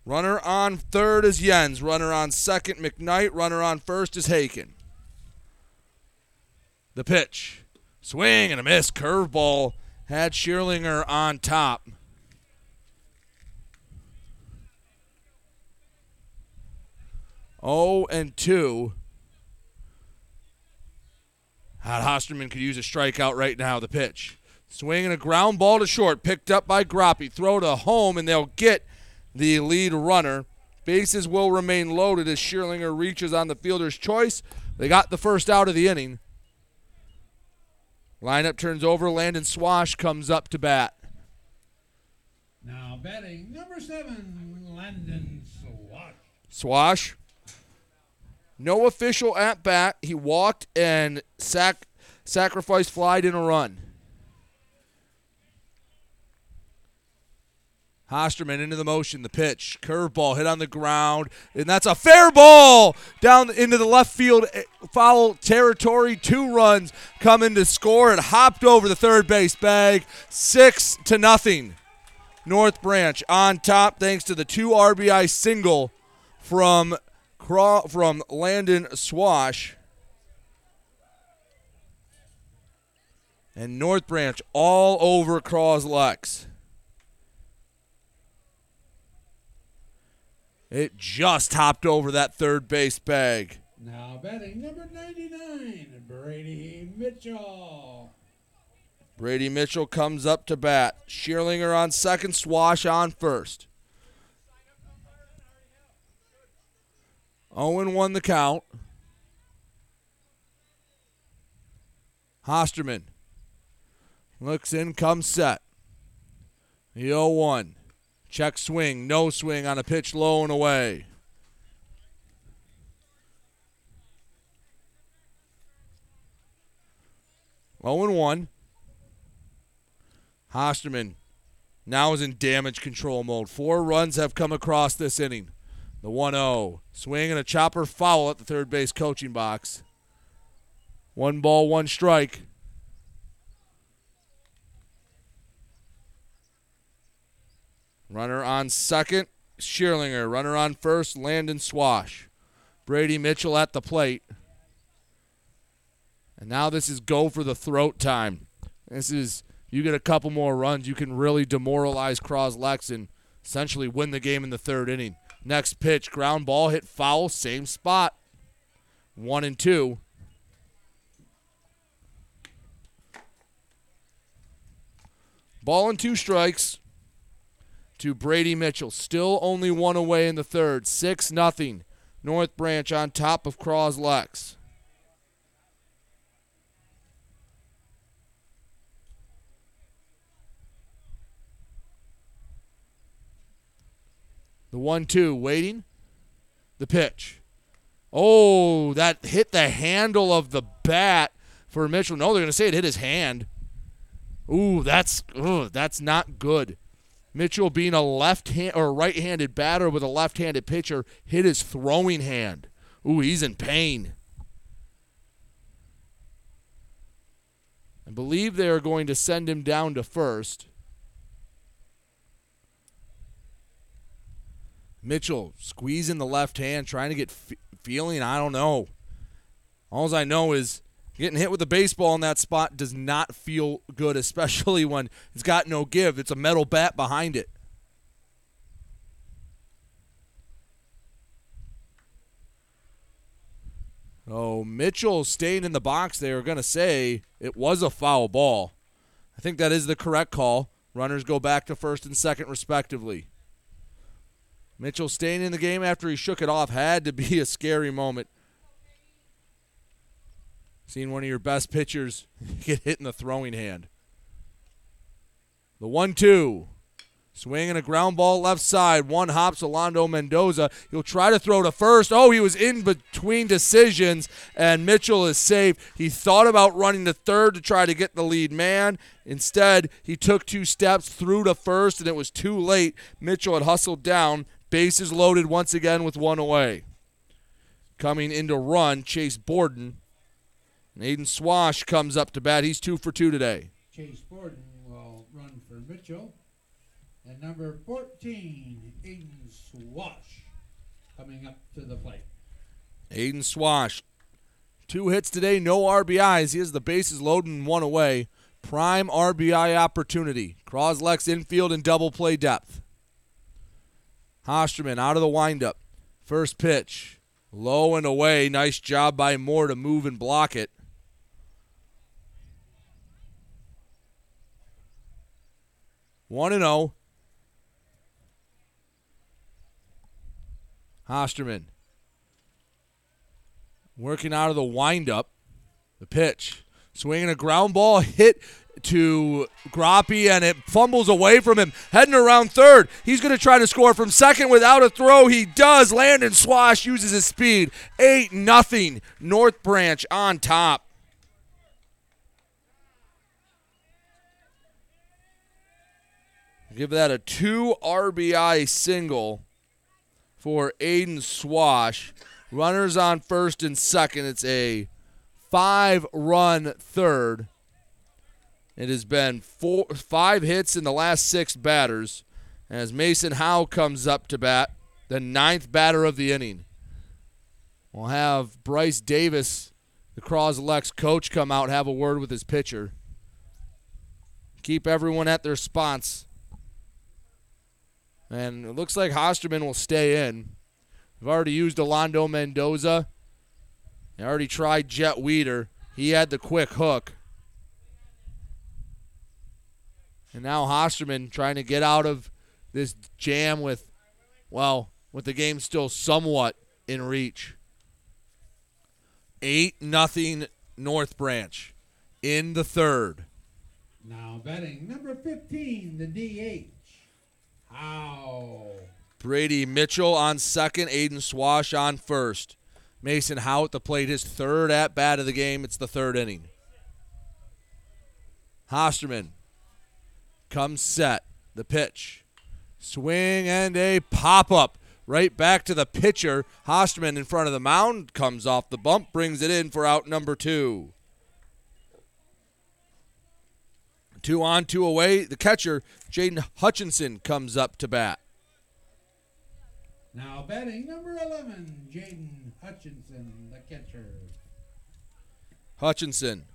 [SPEAKER 2] Runner on third is Jens. Runner on second, McKnight. Runner on first is Haken. The pitch. Swing and a miss. Curveball had Shearlinger on top. Oh and two. Hot Hosterman could use a strikeout right now. The pitch. Swinging a ground ball to short, picked up by Groppe. Throw to home, and they'll get the lead runner. Bases will remain loaded as Shearlinger reaches on the fielder's choice. They got the first out of the inning. Lineup turns over. Landon Swash comes up to bat.
[SPEAKER 6] Now batting number seven, Landon Swash.
[SPEAKER 2] Swash. No official at bat. He walked and sac- sacrificed flied in a run. Hosterman into the motion, the pitch, curveball hit on the ground, and that's a fair ball down into the left field eh, foul territory. Two runs come in to score. It hopped over the third base bag, six to nothing. North Branch on top thanks to the two RBI single from from Landon Swash. And North Branch all over Cros-Lex. It just hopped over that third base bag.
[SPEAKER 6] Now batting number 99, Brady Mitchell.
[SPEAKER 2] Brady Mitchell comes up to bat. Shearlinger on second, Swash on first. Owen won the count. Hosterman looks in, comes set. The 0 1. Check swing, no swing on a pitch low and away. Low and one. Hosterman now is in damage control mode. Four runs have come across this inning. The 1 0. Swing and a chopper foul at the third base coaching box. One ball, one strike. Runner on second, Shearlinger. Runner on first, Landon Swash. Brady Mitchell at the plate. And now this is go for the throat time. This is, you get a couple more runs, you can really demoralize Cros-Lex and essentially win the game in the third inning. Next pitch, ground ball hit foul, same spot. One and two. Ball and two strikes to Brady Mitchell. Still only one away in the third. 6 nothing. North Branch on top of Cros-Lex. The 1 2 waiting. The pitch. Oh, that hit the handle of the bat for Mitchell. No, they're going to say it hit his hand. Ooh, that's ooh, that's not good. Mitchell, being a left hand or right-handed batter with a left-handed pitcher, hit his throwing hand. Ooh, he's in pain. I believe they are going to send him down to first. Mitchell squeezing the left hand, trying to get f- feeling. I don't know. All I know is Getting hit with a baseball in that spot does not feel good, especially when it's got no give. It's a metal bat behind it. Oh, Mitchell staying in the box. They are going to say it was a foul ball. I think that is the correct call. Runners go back to first and second, respectively. Mitchell staying in the game after he shook it off had to be a scary moment. Seeing one of your best pitchers get hit in the throwing hand. The 1 2. Swinging a ground ball left side. One hops Alonso Mendoza. He'll try to throw to first. Oh, he was in between decisions, and Mitchell is safe. He thought about running to third to try to get the lead man. Instead, he took two steps through to first, and it was too late. Mitchell had hustled down. Bases loaded once again with one away. Coming into run, Chase Borden. And Aiden Swash comes up to bat. He's two for two today.
[SPEAKER 6] Chase Borden will run for Mitchell. And number 14, Aiden Swash, coming up to the plate.
[SPEAKER 2] Aiden Swash. Two hits today, no RBIs. He has the bases loaded and one away. Prime RBI opportunity. Cros-Lex infield and double play depth. Hosterman out of the windup. First pitch. Low and away. Nice job by Moore to move and block it. One and zero. Oh. Hosterman working out of the windup. The pitch. Swinging a ground ball hit to Groppe and it fumbles away from him. Heading around third. He's going to try to score from second without a throw. He does. Landon Swash uses his speed. 8 nothing. North Branch on top. Give that a 2 RBI single for Aiden Swash. Runners on first and second. It's a five run third. It has been four, five hits in the last six batters. As Mason Howe comes up to bat, the ninth batter of the inning. We'll have Bryce Davis, the Cros-Lex coach, come out have a word with his pitcher. Keep everyone at their spots. And it looks like Hosterman will stay in. We've already used Alondo Mendoza. They already tried Jet Weeder. He had the quick hook. And now Hosterman trying to get out of this jam with, well, with the game still somewhat in reach. 8 nothing North Branch in the third.
[SPEAKER 6] Now betting number 15, the D8, Wow.
[SPEAKER 2] Brady Mitchell on second, Aiden Swash on first. Mason Howitt the played his third at bat of the game. It's the third inning. Hosterman comes set. The pitch. Swing and a pop up. Right back to the pitcher. Hosterman in front of the mound comes off the bump, brings it in for out number two. Two on, two away. The catcher, Jaden Hutchinson, comes up to bat.
[SPEAKER 6] Now batting number 11, Jaden Hutchinson, the catcher.
[SPEAKER 2] Hutchinson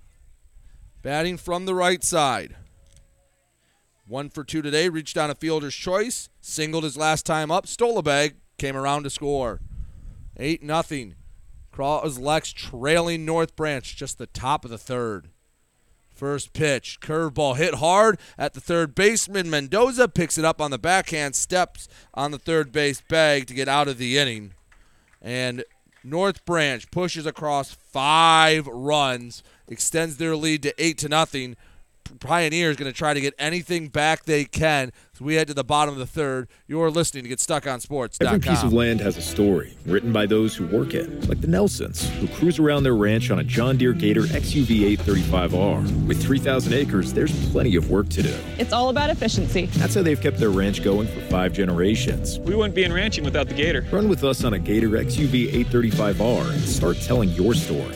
[SPEAKER 2] batting from the right side. One for two today, reached on a fielder's choice, singled his last time up, stole a bag, came around to score. 8 nothing. Cros-Lex trailing North Branch, just the top of the third. First pitch, curveball hit hard at the third baseman. Mendoza picks it up on the backhand, steps on the third base bag to get out of the inning. And North Branch pushes across five runs, extends their lead to eight to nothing. Pioneer is going to try to get anything back they can. So we head to the bottom of the third. You're listening to Get Stuck on Sports.
[SPEAKER 8] Every piece of land has a story written by those who work it, like the Nelsons, who cruise around their ranch on a John Deere Gator XUV 835R. With 3,000 acres, there's plenty of work to do.
[SPEAKER 11] It's all about efficiency.
[SPEAKER 8] That's how they've kept their ranch going for five generations.
[SPEAKER 12] We wouldn't be in ranching without the Gator.
[SPEAKER 8] Run with us on a Gator XUV 835R and start telling your story.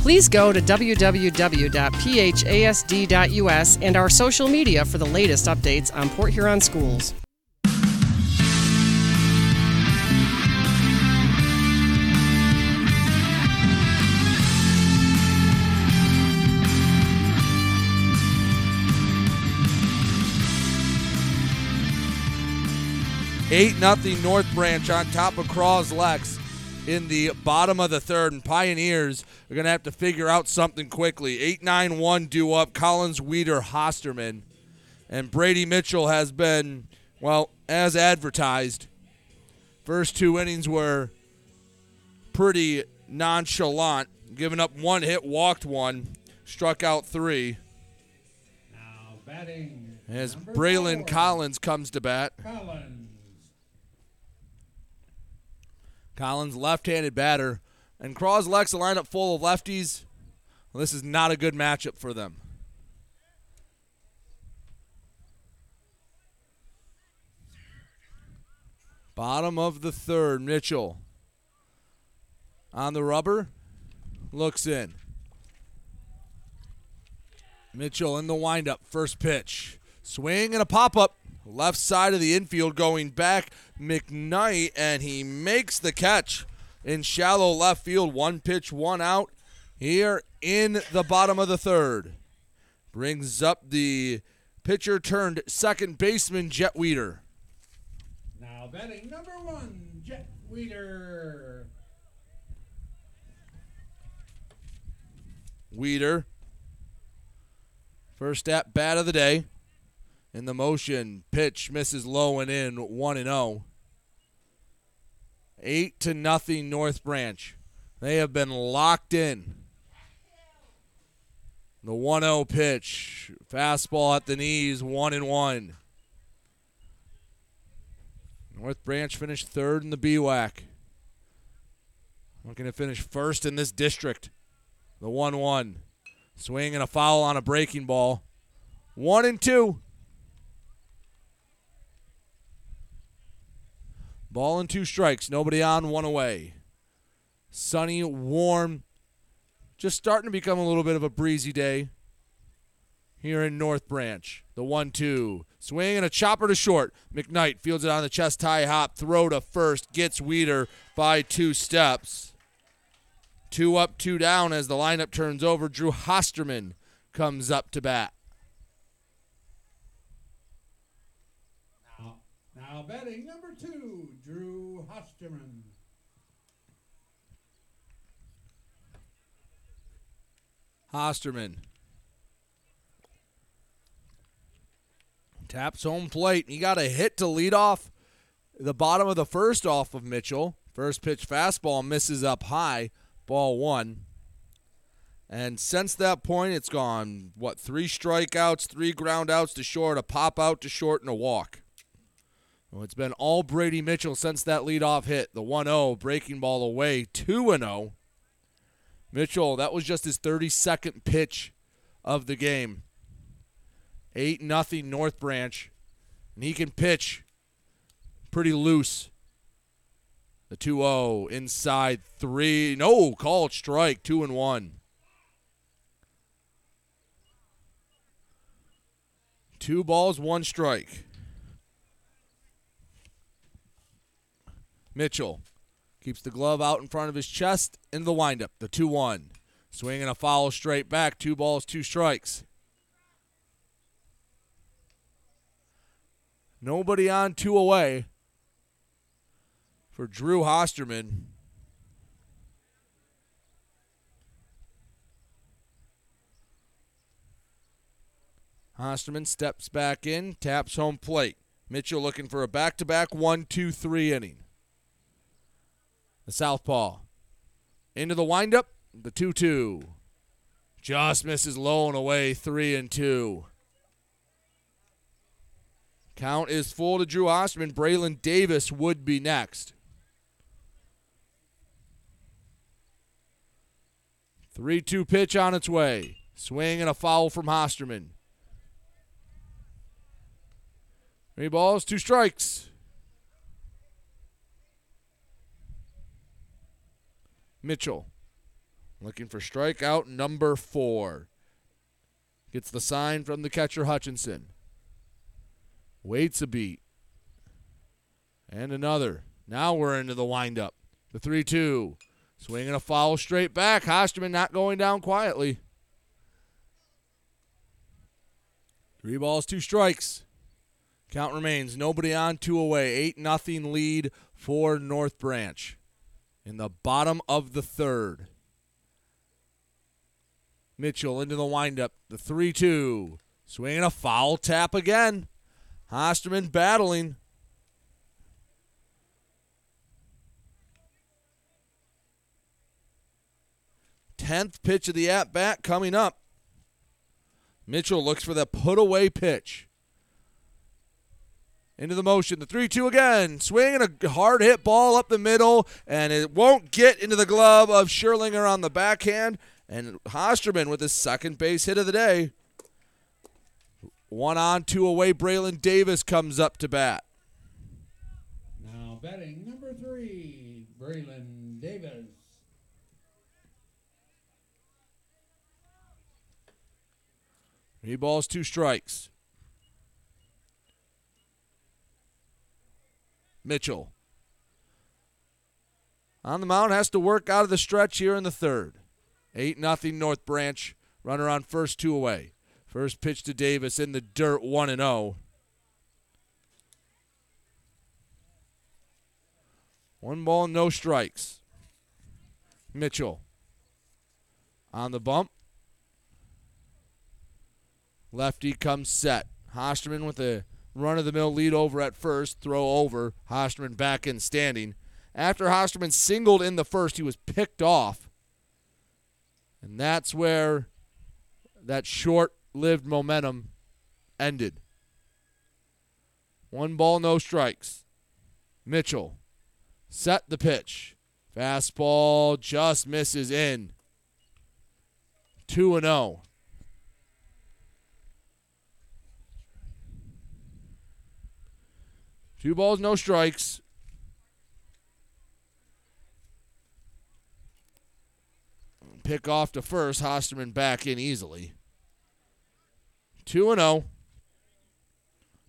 [SPEAKER 3] Please go to www.phasd.us and our social media for the latest updates on Port Huron schools.
[SPEAKER 2] Eight nothing North Branch on top of Cros-Lex in the bottom of the third, and Pioneers are going to have to figure out something quickly. 8 9 1 due up. Collins, Weeder, Hosterman. And Brady Mitchell has been, well, as advertised. First two innings were pretty nonchalant, giving up one hit, walked one, struck out three.
[SPEAKER 6] Now batting.
[SPEAKER 2] As Braylon
[SPEAKER 6] four,
[SPEAKER 2] Collins comes to bat.
[SPEAKER 6] Collins.
[SPEAKER 2] Collins, left-handed batter, and Cros-Lex a lineup full of lefties. Well, this is not a good matchup for them. Bottom of the third, Mitchell on the rubber, looks in. Mitchell in the windup, first pitch, swing and a pop up. Left side of the infield going back. McKnight, and he makes the catch in shallow left field. One pitch, one out here in the bottom of the third. Brings up the pitcher turned second baseman, Jet Weeder.
[SPEAKER 6] Now batting number one, Jet Weeder.
[SPEAKER 2] Weeder. First at bat of the day. In the motion, pitch misses low and in, 1 and 0. 8 to nothing North Branch. They have been locked in. The 1-0 pitch, fastball at the knees, 1 and 1. North Branch finished third in the BWAC. Looking to finish first in this district. The 1 1. Swing and a foul on a breaking ball. 1 and 2. Ball and two strikes. Nobody on, one away. Sunny, warm, just starting to become a little bit of a breezy day here in North Branch. The 1 2. Swing and a chopper to short. McKnight fields it on the chest tie hop. Throw to first. Gets Weeder by two steps. Two up, two down as the lineup turns over. Drew Hosterman comes up to bat.
[SPEAKER 6] Now, now batting number two, Drew Hosterman.
[SPEAKER 2] Hosterman taps home plate. He got a hit to lead off the bottom of the first off of Mitchell. First pitch fastball misses up high, ball one. And since that point, it's gone, what, three strikeouts, three ground outs to short, a pop out to short, and a walk. Well, it's been all Brady Mitchell since that leadoff hit. The 1 0 breaking ball away, 2 0. Mitchell, that was just his 32nd pitch of the game. 8 nothing North Branch. And he can pitch pretty loose. The 2 0 inside 3. No, called strike, 2 and 1. Two balls, one strike. Mitchell keeps the glove out in front of his chest in the windup. The 2 1. Swinging a foul straight back. Two balls, two strikes. Nobody on, two away for Drew Hosterman. Hosterman steps back in, taps home plate. Mitchell looking for a back to back 1 2 3 inning. The southpaw. Into the windup, the 2 2. Just misses low and away, three and two. Count is full to Drew Hosterman. Braylon Davis would be next. 3 2 pitch on its way. Swing and a foul from Hosterman. Three balls, two strikes. Mitchell looking for strikeout number four. Gets the sign from the catcher Hutchinson. Waits a beat. And another. Now we're into the windup. The 3 2. Swinging a foul straight back. Hosterman not going down quietly. Three balls, two strikes. Count remains nobody on, two away. 8 nothing lead for North Branch in the bottom of the third. Mitchell into the windup. The 3 2. Swinging a foul tap again. Hosterman battling. Tenth pitch of the at bat coming up. Mitchell looks for the put away pitch. Into the motion. The 3 2 again. Swinging a hard hit ball up the middle, and it won't get into the glove of Schierlinger on the backhand. And Hosterman with his second base hit of the day. One on, two away. Braylon Davis comes up to bat.
[SPEAKER 6] Now batting number three, Braylon Davis.
[SPEAKER 2] Three balls, two strikes. Mitchell. On the mound, has to work out of the stretch here in the third. 8 nothing North Branch. Runner on first, two away. First pitch to Davis in the dirt, 1 and 0. One ball, no strikes. Mitchell on the bump. Lefty comes set. Hosterman with a run of the mill lead over at first, throw over. Hosterman back in standing. After Hosterman singled in the first, he was picked off. And that's where that short lived momentum ended. One ball, no strikes. Mitchell set the pitch. Fastball just misses in. 2 and 0. Two balls, no strikes. Pick off to first. Hosterman back in easily. 2 0.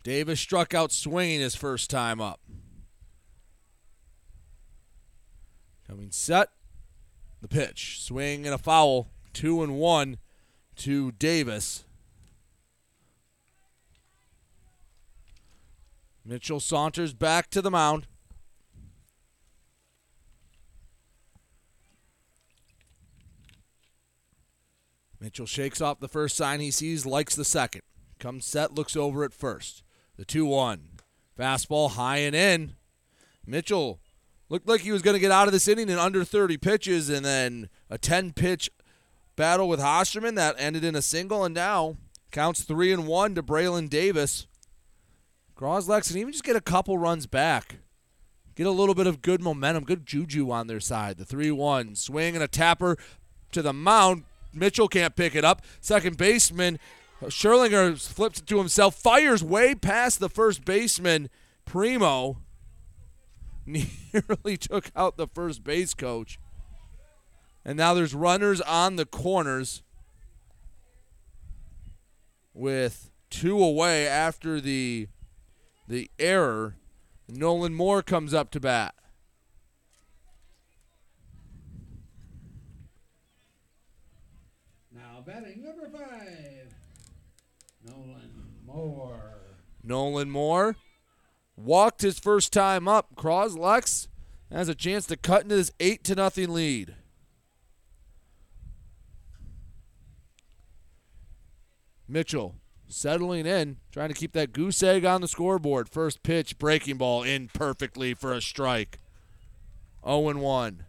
[SPEAKER 2] Davis struck out swinging his first time up. Coming set. The pitch. Swing and a foul. 2 and 1 to Davis. Mitchell saunters back to the mound. Mitchell shakes off the first sign he sees, likes the second. Comes set, looks over at first. The 2 1. Fastball high and in. Mitchell looked like he was going to get out of this inning in under 30 pitches, and then a 10 pitch battle with Hosterman that ended in a single, and now counts 3 and 1 to Braylon Davis. Cros-Lex and even just get a couple runs back. Get a little bit of good momentum, good juju on their side. The 3 1 swing and a tapper to the mound. Mitchell can't pick it up. Second baseman, uh, Schierlinger flips it to himself, fires way past the first baseman, Primo. Nearly took out the first base coach. And now there's runners on the corners with two away after the the error. Nolan Moore comes up to bat.
[SPEAKER 6] Now batting number five, Nolan Moore.
[SPEAKER 2] Nolan Moore walked his first time up. Cros-Lex has a chance to cut into this eight to nothing lead. Mitchell settling in, trying to keep that goose egg on the scoreboard. First pitch, breaking ball in perfectly for a strike. 0 1.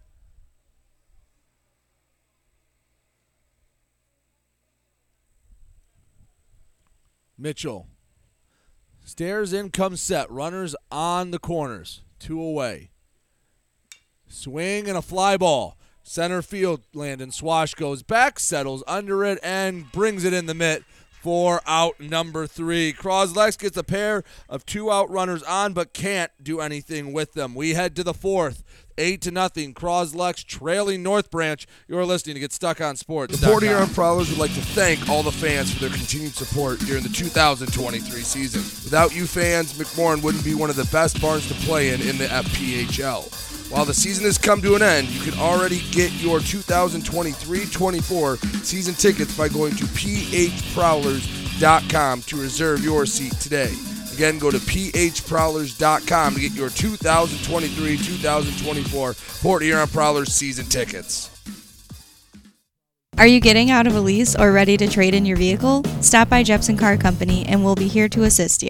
[SPEAKER 2] Mitchell stairs in comes set. Runners on the corners. Two away. Swing and a fly ball. Center field, Landon Swash goes back, settles under it, and brings it in the mitt for out number three. Cros-Lex gets a pair of two out runners on, but can't do anything with them. We head to the fourth. Eight to nothing. Cros-Lex trailing North Branch. You're listening to Get Stuck on Sports.
[SPEAKER 13] The Port Huron Prowlers would like to thank all the fans for their continued support during the 2023 season. Without you fans, McMorran wouldn't be one of the best barns to play in in the FPHL. While the season has come to an end, you can already get your 2023-24 season tickets by going to phprowlers.com to reserve your seat today. Again, go to phprowlers.com to get your 2023-2024 Port Huron Prowlers season tickets.
[SPEAKER 7] Are you getting out of a lease or ready to trade in your vehicle? Stop by Jepson Car Company and we'll be here to assist you.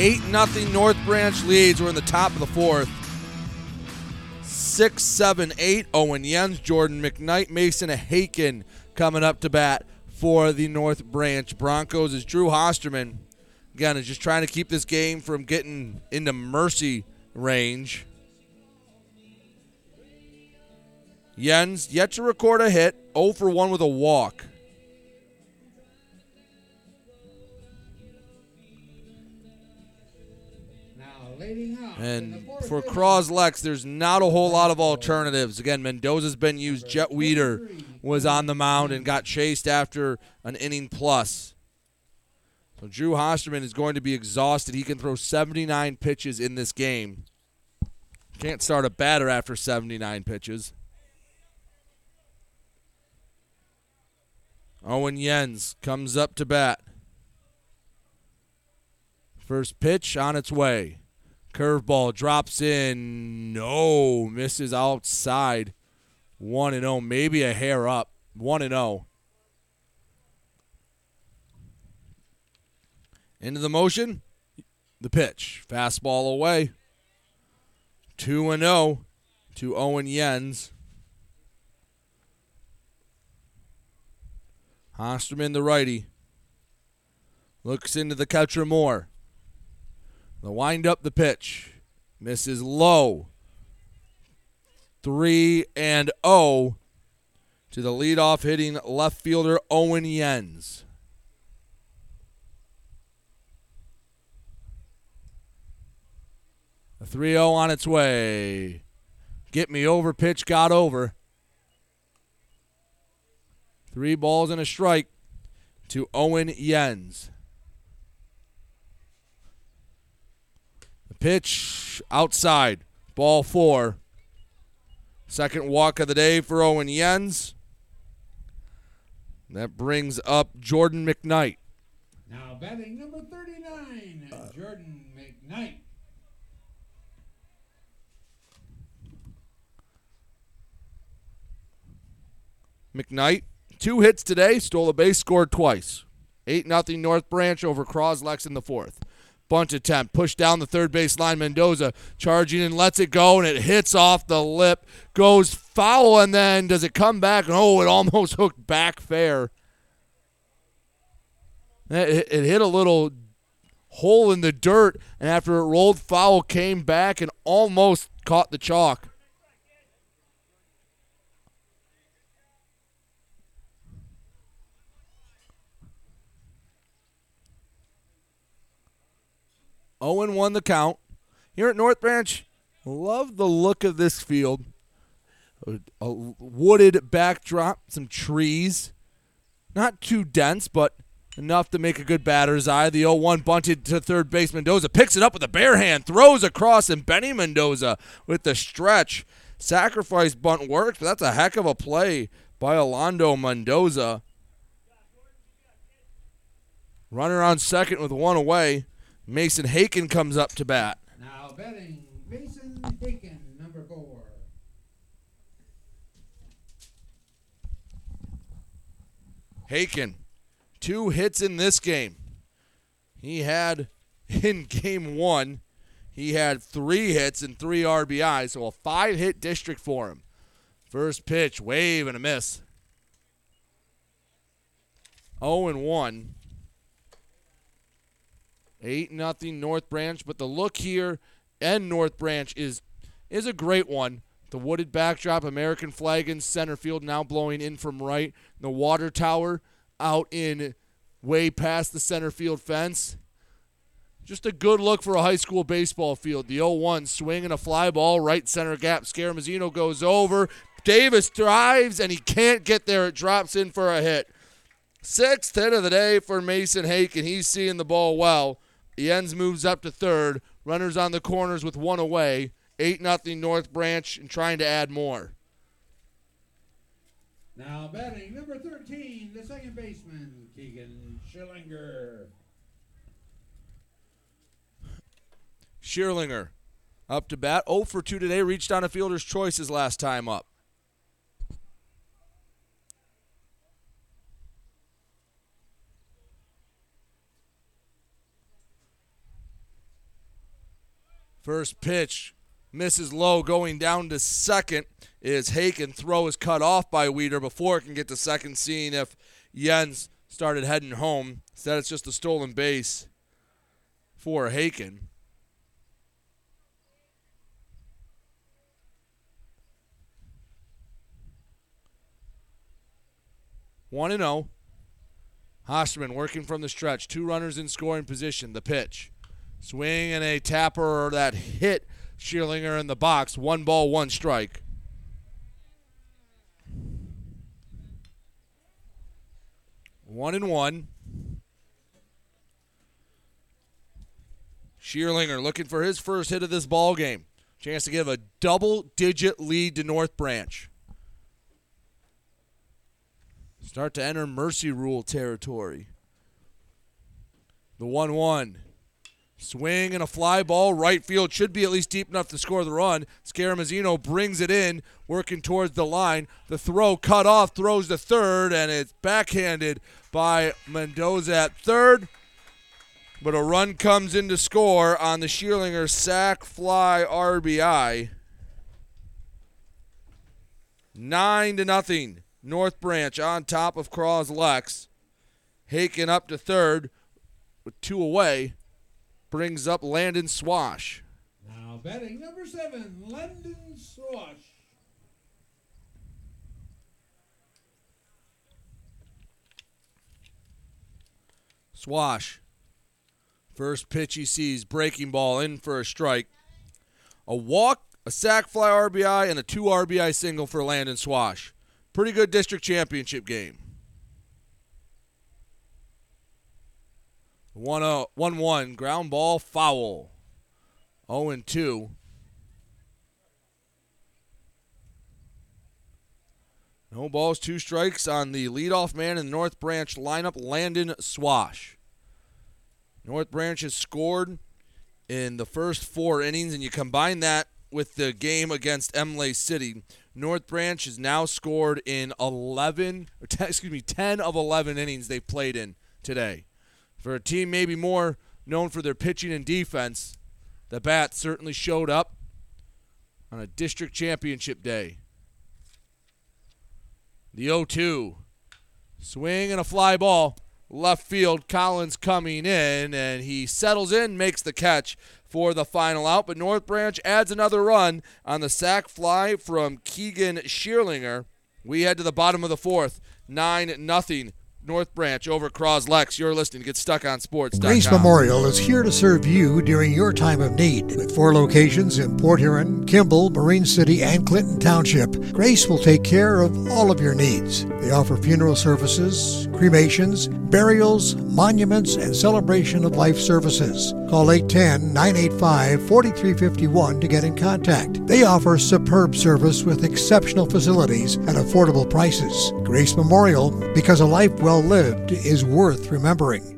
[SPEAKER 2] Eight nothing North Branch leads. We're in the top of the fourth. Six, seven, eight. Owen Jens, Jordan McKnight, Mason Haken coming up to bat for the North Branch Broncos. Is Drew Hosterman again is just trying to keep this game from getting into mercy range. Jens yet to record a hit, 0 for 1 with a walk. And for Cros-Lex, there's not a whole lot of alternatives. Again, Mendoza's been used. Jet Weeder was on the mound and got chased after an inning plus. So Drew Hosterman is going to be exhausted. He can throw 79 pitches in this game. Can't start a batter after 79 pitches. Owen Jens comes up to bat. First pitch on its way. Curveball drops in. No, misses outside. 1 and 0, maybe a hair up. 1 and 0. Into the motion. The pitch. Fastball away. 2 and 0 to Owen Jens. Hosterman, the righty, looks into the catcher more. The wind up the pitch. Misses low. 3 and 0 to the leadoff hitting left fielder Owen Jens. A 3 0 on its way. Get me over pitch got over. Three balls and a strike to Owen Jens. Pitch outside. Ball four. Second walk of the day for Owen Jens. That brings up Jordan McKnight.
[SPEAKER 6] Now batting number 39, uh. Jordan McKnight.
[SPEAKER 2] McKnight, two hits today, stole a base, scored twice. 8 0 North Branch over Cros-Lex in the fourth. Bunt attempt, push down the third base line. Mendoza charging and lets it go, and it hits off the lip, goes foul, and then does it come back? Oh, it almost hooked back fair. It, it hit a little hole in the dirt, and after it rolled foul, came back and almost caught the chalk. Oh Owen won the count. Here at North Branch, love the look of this field. A, wooded backdrop, some trees. Not too dense, but enough to make a good batter's eye. The 0 1 bunted to third base. Mendoza picks it up with a bare hand, throws across, and Benny Mendoza with the stretch. Sacrifice bunt works, but that's a heck of a play by Alando Mendoza. Runner on second with one away. Mason Haken comes up to bat.
[SPEAKER 6] Now betting Mason Haken, number four.
[SPEAKER 2] Haken, two hits in this game. He had in game one, he had three hits and three RBIs, so a five hit district for him. First pitch, wave and a miss. 0 and 1. 8 nothing North Branch, but the look here and North Branch is is a great one. The wooded backdrop, American flag in center field, now blowing in from right. The water tower out in way past the center field fence. Just a good look for a high school baseball field. The 0 1 swing and a fly ball, right center gap. Scaramazino goes over. Davis drives and he can't get there. It drops in for a hit. Sixth hit of the day for Mason Haken. He's seeing the ball well. Jens moves up to third. Runners on the corners with one away. 8 nothing North Branch and trying to add more.
[SPEAKER 6] Now batting number 13, the second baseman, Keegan Schillinger.
[SPEAKER 2] Schierlinger up to bat. 0 for 2 today. Reached on a fielder's choice his last time up. First pitch misses low going down to second is Haken. Throw is cut off by Weeder before it can get to second, seeing if Jens started heading home. Instead, it's just a stolen base for Haken. One and oh. zero. Hosterman working from the stretch. Two runners in scoring position. The pitch. Swing and a tapper that hit Schierlinger in the box. One ball, one strike. One and one. Schierlinger looking for his first hit of this ball game. Chance to give a double-digit lead to North Branch. Start to enter mercy rule territory. The 1 1. Swing and a fly ball. Right field should be at least deep enough to score the run. Scaramazino brings it in, working towards the line. The throw cut off, throws to third, and it's backhanded by Mendoza at third. But a run comes in to score on the Schierlinger sac fly RBI. Nine to nothing. North Branch on top of Cros-Lex. Haken up to third with two away brings up Landon Swash.
[SPEAKER 6] Now batting number seven, Landon Swash.
[SPEAKER 2] Swash. First pitch he sees, breaking ball in for a strike. A walk, a sac fly RBI, and a two RBI single for Landon Swash. Pretty good district championship game. Uh, 1 1 ground ball foul. 0 and 2. No balls, two strikes on the leadoff man in the North Branch lineup, Landon Swash. North Branch has scored in the first four innings, and you combine that with the game against Imlay City. North Branch has now scored in 11, or 10, excuse me, 10 of 11 innings they've played in today. For a team maybe more known for their pitching and defense, the Bats certainly showed up on a district championship day. The 0 2. Swing and a fly ball. Left field, Collins coming in, and he settles in, makes the catch for the final out. But North Branch adds another run on the sac fly from Keegan Schierlinger. We head to the bottom of the fourth. 9 nothing. North Branch over Cross Cros-Lex. You're listening to Get Stuck on Sports.
[SPEAKER 14] Grace Memorial is here to serve you during your time of need. With four locations in Port Huron, Kimball, Marine City, and Clinton Township, Grace will take care of all of your needs. They offer funeral services, cremations, burials, monuments, and celebration of life services. Call 810 985 4351 to get in contact. They offer superb service with exceptional facilities at affordable prices. Grace Memorial, because a life well lived is worth remembering.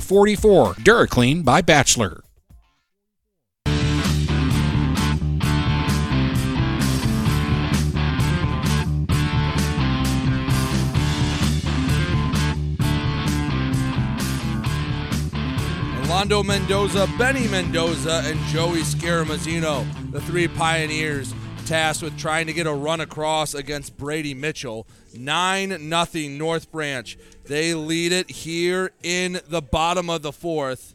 [SPEAKER 4] 44. DuraClean by Bachelor.
[SPEAKER 2] Orlando Mendoza, Benny Mendoza, and Joey Scaramazino, the three pioneers tasked with trying to get a run across against Brady Mitchell. 9 nothing North Branch. They lead it here in the bottom of the fourth.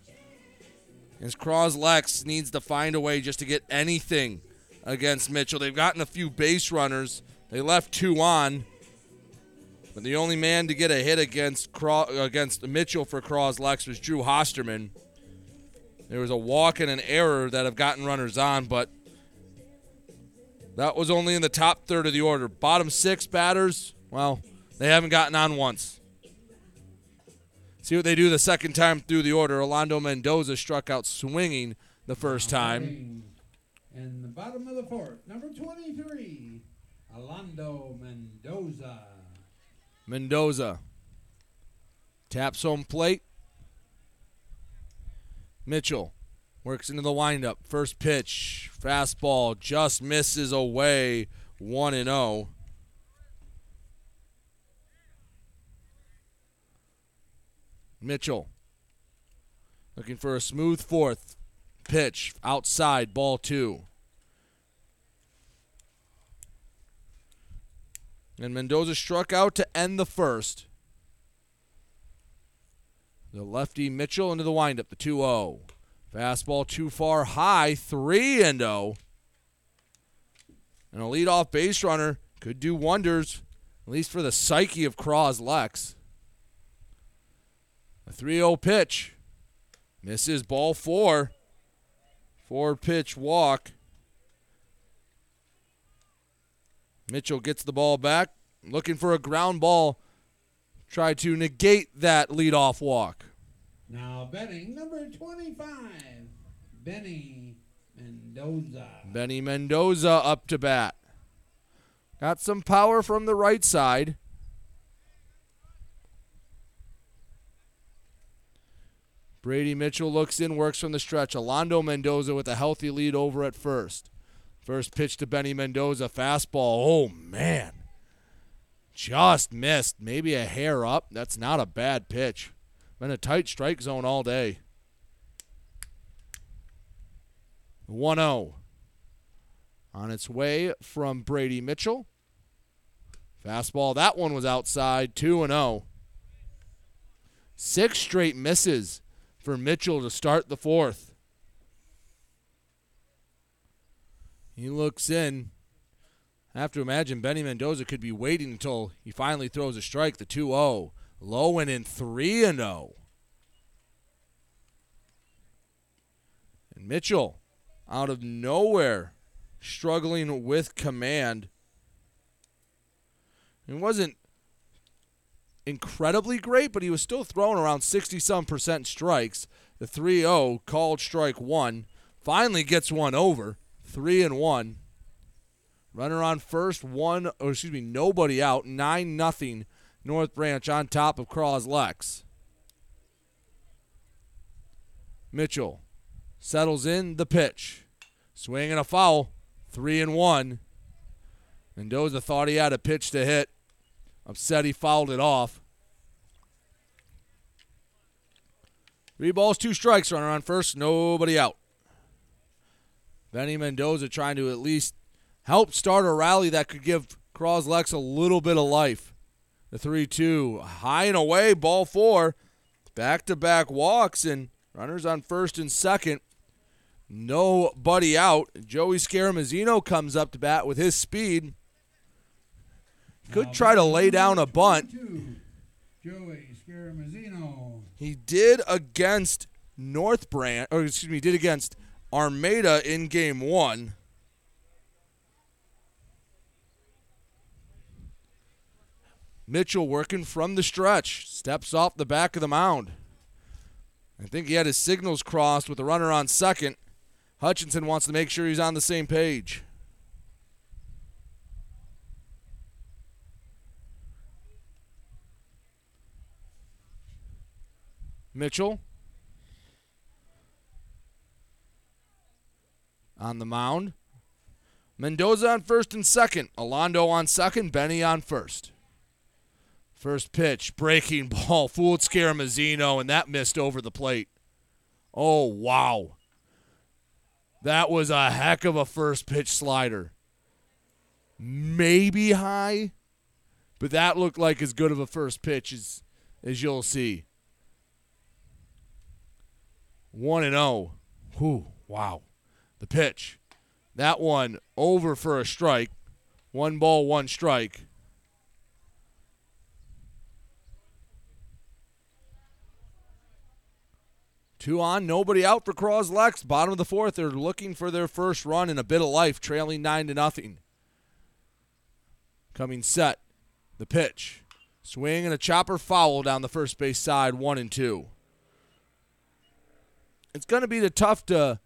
[SPEAKER 2] As Cros-Lex needs to find a way just to get anything against Mitchell. They've gotten a few base runners. They left two on. But the only man to get a hit against against Mitchell for Cros-Lex was Drew Hosterman. There was a walk and an error that have gotten runners on, but that was only in the top third of the order. Bottom six batters, well, they haven't gotten on once. See what they do the second time through the order. Orlando Mendoza struck out swinging the first time.
[SPEAKER 6] In the bottom of the fourth, number 23, Orlando Mendoza.
[SPEAKER 2] Mendoza taps home plate. Mitchell works into the windup. First pitch, fastball just misses away 1 and 0. Mitchell looking for a smooth fourth pitch outside, ball two. And Mendoza struck out to end the first. The lefty Mitchell into the windup, the 2 0. Fastball too far high, 3 and 0. And a leadoff base runner could do wonders, at least for the psyche of Cros-Lex. A 3 0 pitch. Misses ball four. Four pitch walk. Mitchell gets the ball back, looking for a ground ball. Try to negate that leadoff walk.
[SPEAKER 6] Now betting number 25, Benny Mendoza.
[SPEAKER 2] Benny Mendoza up to bat. Got some power from the right side. Brady Mitchell looks in, works from the stretch. Orlando Mendoza with a healthy lead over at first. First pitch to Benny Mendoza, fastball. Oh, man. Just missed. Maybe a hair up. That's not a bad pitch. Been a tight strike zone all day. 1 0. On its way from Brady Mitchell. Fastball. That one was outside. 2 0. Six straight misses for Mitchell to start the fourth. He looks in. I have to imagine Benny Mendoza could be waiting until he finally throws a strike, the 2 0. Lowen in 3 and 0. And Mitchell, out of nowhere, struggling with command. It wasn't incredibly great, but he was still throwing around 60 some percent strikes. The 3 0 called strike one. Finally gets one over. 3 and 1. Runner on first, one, or excuse me, nobody out. 9 nothing. North Branch on top of Cros-Lex. Mitchell settles in the pitch. Swing and a foul. 3 and 1. Mendoza thought he had a pitch to hit. Upset he fouled it off. Three balls, two strikes. Runner on first, nobody out. Benny Mendoza trying to at least help start a rally that could give Cros-Lex a little bit of life. The 3 2. High and away, ball four. Back to back walks and runners on first and second. Nobody out. Joey Scaramazino comes up to bat with his speed. Could try to lay down a bunt.
[SPEAKER 6] Joey Scaramazino.
[SPEAKER 2] He did against North Branch, or excuse me, did against Armada in game one. Mitchell working from the stretch, steps off the back of the mound. I think he had his signals crossed with the runner on second. Hutchinson wants to make sure he's on the same page. Mitchell on the mound. Mendoza on first and second. Alondo on second. Benny on first. First pitch, breaking ball, fooled Scaramazino, and that missed over the plate. Oh, wow. That was a heck of a first pitch slider. Maybe high, but that looked like as good of a first pitch as, as you'll see. 1 and 0. Whew, wow. The pitch. That one over for a strike. One ball, one strike. Two on, nobody out for Cros-Lex. Bottom of the fourth, they're looking for their first run in a bit of life, trailing nine to nothing. Coming set, the pitch, swing and a chopper foul down the first base side, one and two. It's going to be the tough to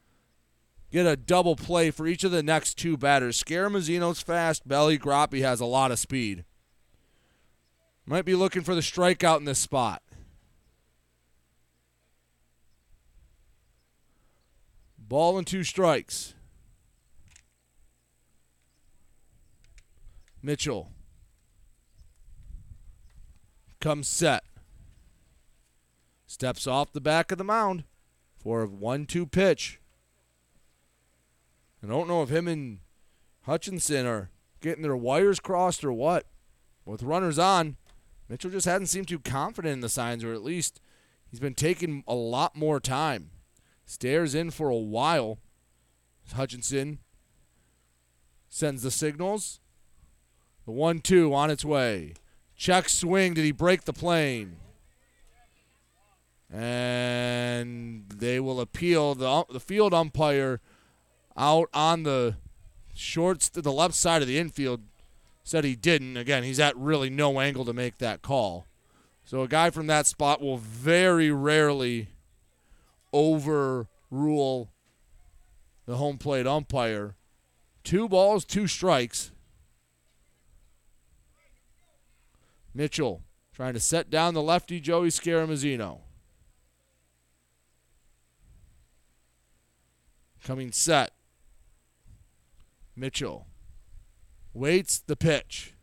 [SPEAKER 2] get a double play for each of the next two batters. Scaramazino's fast, Belly Groppe has a lot of speed. Might be looking for the strikeout in this spot. Ball and two strikes. Mitchell comes set. Steps off the back of the mound for a 1 2 pitch. I don't know if him and Hutchinson are getting their wires crossed or what. With runners on, Mitchell just hadn't seemed too confident in the signs, or at least he's been taking a lot more time. Stares in for a while. Hutchinson sends the signals. The 1 2 on its way. Check swing. Did he break the plane? And they will appeal. The, um, the field umpire out on the shorts to the left side of the infield said he didn't. Again, he's at really no angle to make that call. So a guy from that spot will very rarely overrule the home plate umpire. Two balls, two strikes. Mitchell trying to set down the lefty Joey Scaramazino. Coming set. Mitchell waits the pitch.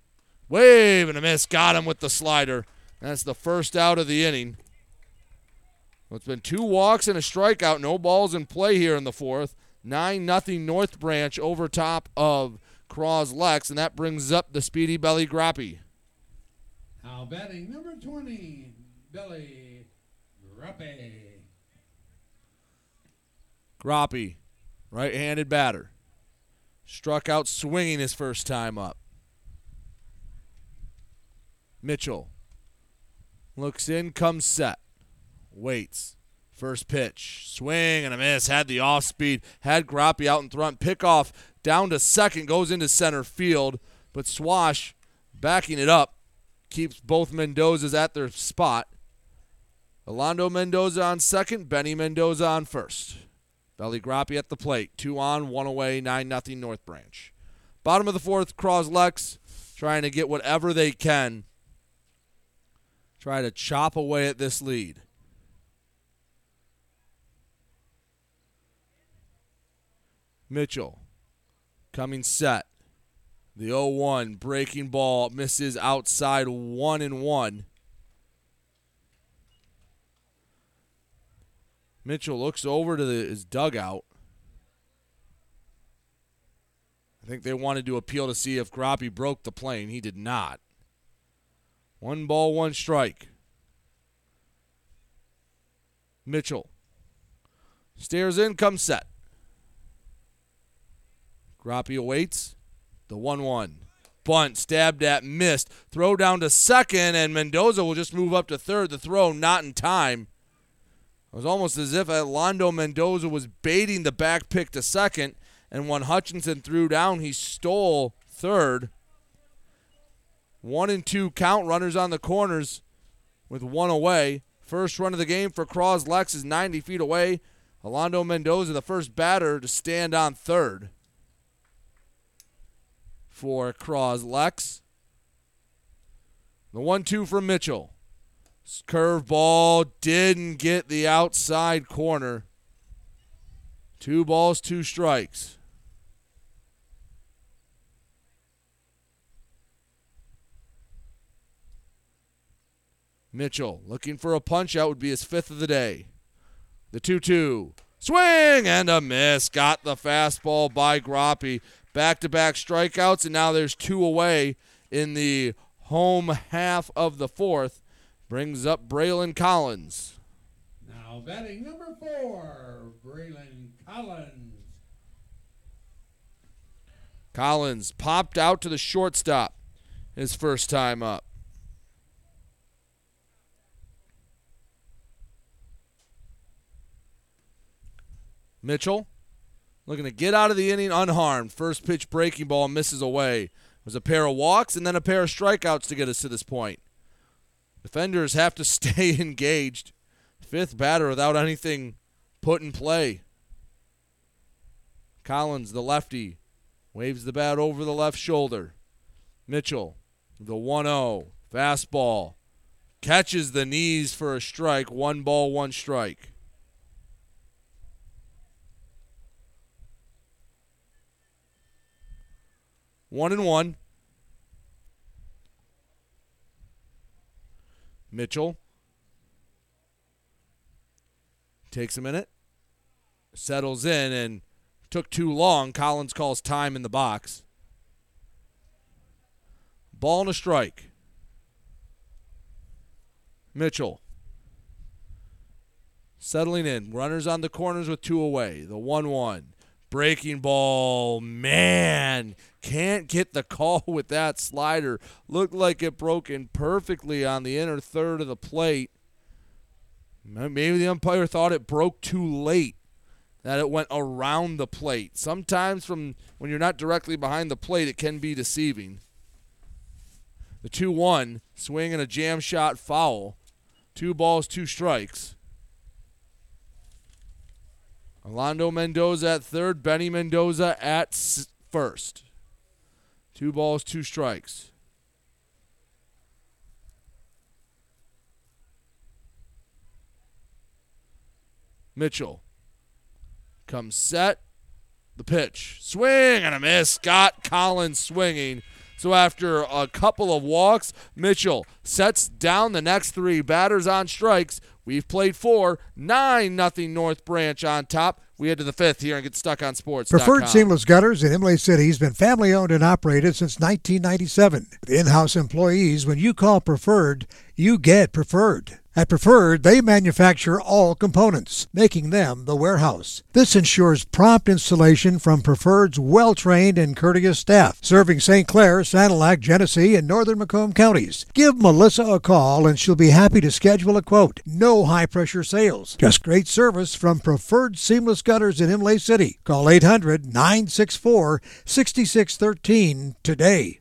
[SPEAKER 2] Wave and a miss. Got him with the slider. That's the first out of the inning. Well, it's been two walks and a strikeout. No balls in play here in the fourth. 9 nothing North Branch over top of Cros-Lex, and that brings up the speedy Belly Groppe.
[SPEAKER 6] Now batting number 20, Belly Groppe.
[SPEAKER 2] Groppe, right handed batter. Struck out swinging his first time up. Mitchell looks in, comes set, waits. First pitch, swing and a miss. Had the off speed, had Groppe out in front. Pickoff down to second, goes into center field, but Swash backing it up keeps both Mendozas at their spot. Orlando Mendoza on second, Benny Mendoza on first. Belly Groppe at the plate. Two on, one away, 9 nothing North Branch. Bottom of the fourth, Cros-Lex trying to get whatever they can. Try to chop away at this lead. Mitchell coming set. The 0 1 breaking ball misses outside 1 and 1. Mitchell looks over to the, his dugout. I think they wanted to appeal to see if Groppe broke the plane. He did not. One ball, one strike. Mitchell. Stares in, comes set. Groppe awaits. The 1 1. Bunt, stabbed at, missed. Throw down to second, and Mendoza will just move up to third. The throw not in time. It was almost as if Orlando Mendoza was baiting the back pick to second, and when Hutchinson threw down, he stole third. One and two count runners on the corners with one away. First run of the game for Cros-Lex is 90 feet away. Orlando Mendoza, the first batter to stand on third for Cros-Lex. The 1 2 from Mitchell. Curveball didn't get the outside corner. Two balls, two strikes. Mitchell looking for a punch out would be his fifth of the day. The 2 2. Swing and a miss. Got the fastball by Groppe. Back to back strikeouts, and now there's two away in the home half of the fourth. Brings up Braylon Collins.
[SPEAKER 6] Now batting number four, Braylon Collins.
[SPEAKER 2] Collins popped out to the shortstop his first time up. Mitchell looking to get out of the inning unharmed. First pitch breaking ball misses away. It was a pair of walks and then a pair of strikeouts to get us to this point. Defenders have to stay engaged. Fifth batter without anything put in play. Collins, the lefty, waves the bat over the left shoulder. Mitchell, the 1 0, fastball, catches the knees for a strike. One ball, one strike. One and one. Mitchell takes a minute, settles in, and took too long. Collins calls time in the box. Ball and a strike. Mitchell settling in. Runners on the corners with two away. The 1 1. Breaking ball. Man, can't get the call with that slider. Looked like it broke in perfectly on the inner third of the plate. Maybe the umpire thought it broke too late, that it went around the plate. Sometimes, from when you're not directly behind the plate, it can be deceiving. The 2 1, swing and a jam shot foul. Two balls, two strikes. Orlando Mendoza at third, Benny Mendoza at first. Two balls, two strikes. Mitchell comes set. The pitch. Swing and a miss. Scott Collins swinging. So after a couple of walks, Mitchell sets down the next three batters on strikes. We've played four, nine nothing North Branch on top. We head to the fifth here and get stuck on sports.
[SPEAKER 14] Preferred Seamless Gutters in Imlay City has been family owned and operated since 1997. With in house employees, when you call Preferred, you get Preferred. At Preferred, they manufacture all components, making them the warehouse. This ensures prompt installation from Preferred's well trained and courteous staff, serving St. Clair, Sanilac, Genesee, and northern Macomb counties. Give Melissa a call and she'll be happy to schedule a quote. No high pressure sales, just great service from Preferred Seamless Gutters in Imlay City. Call 800 964 6613 today.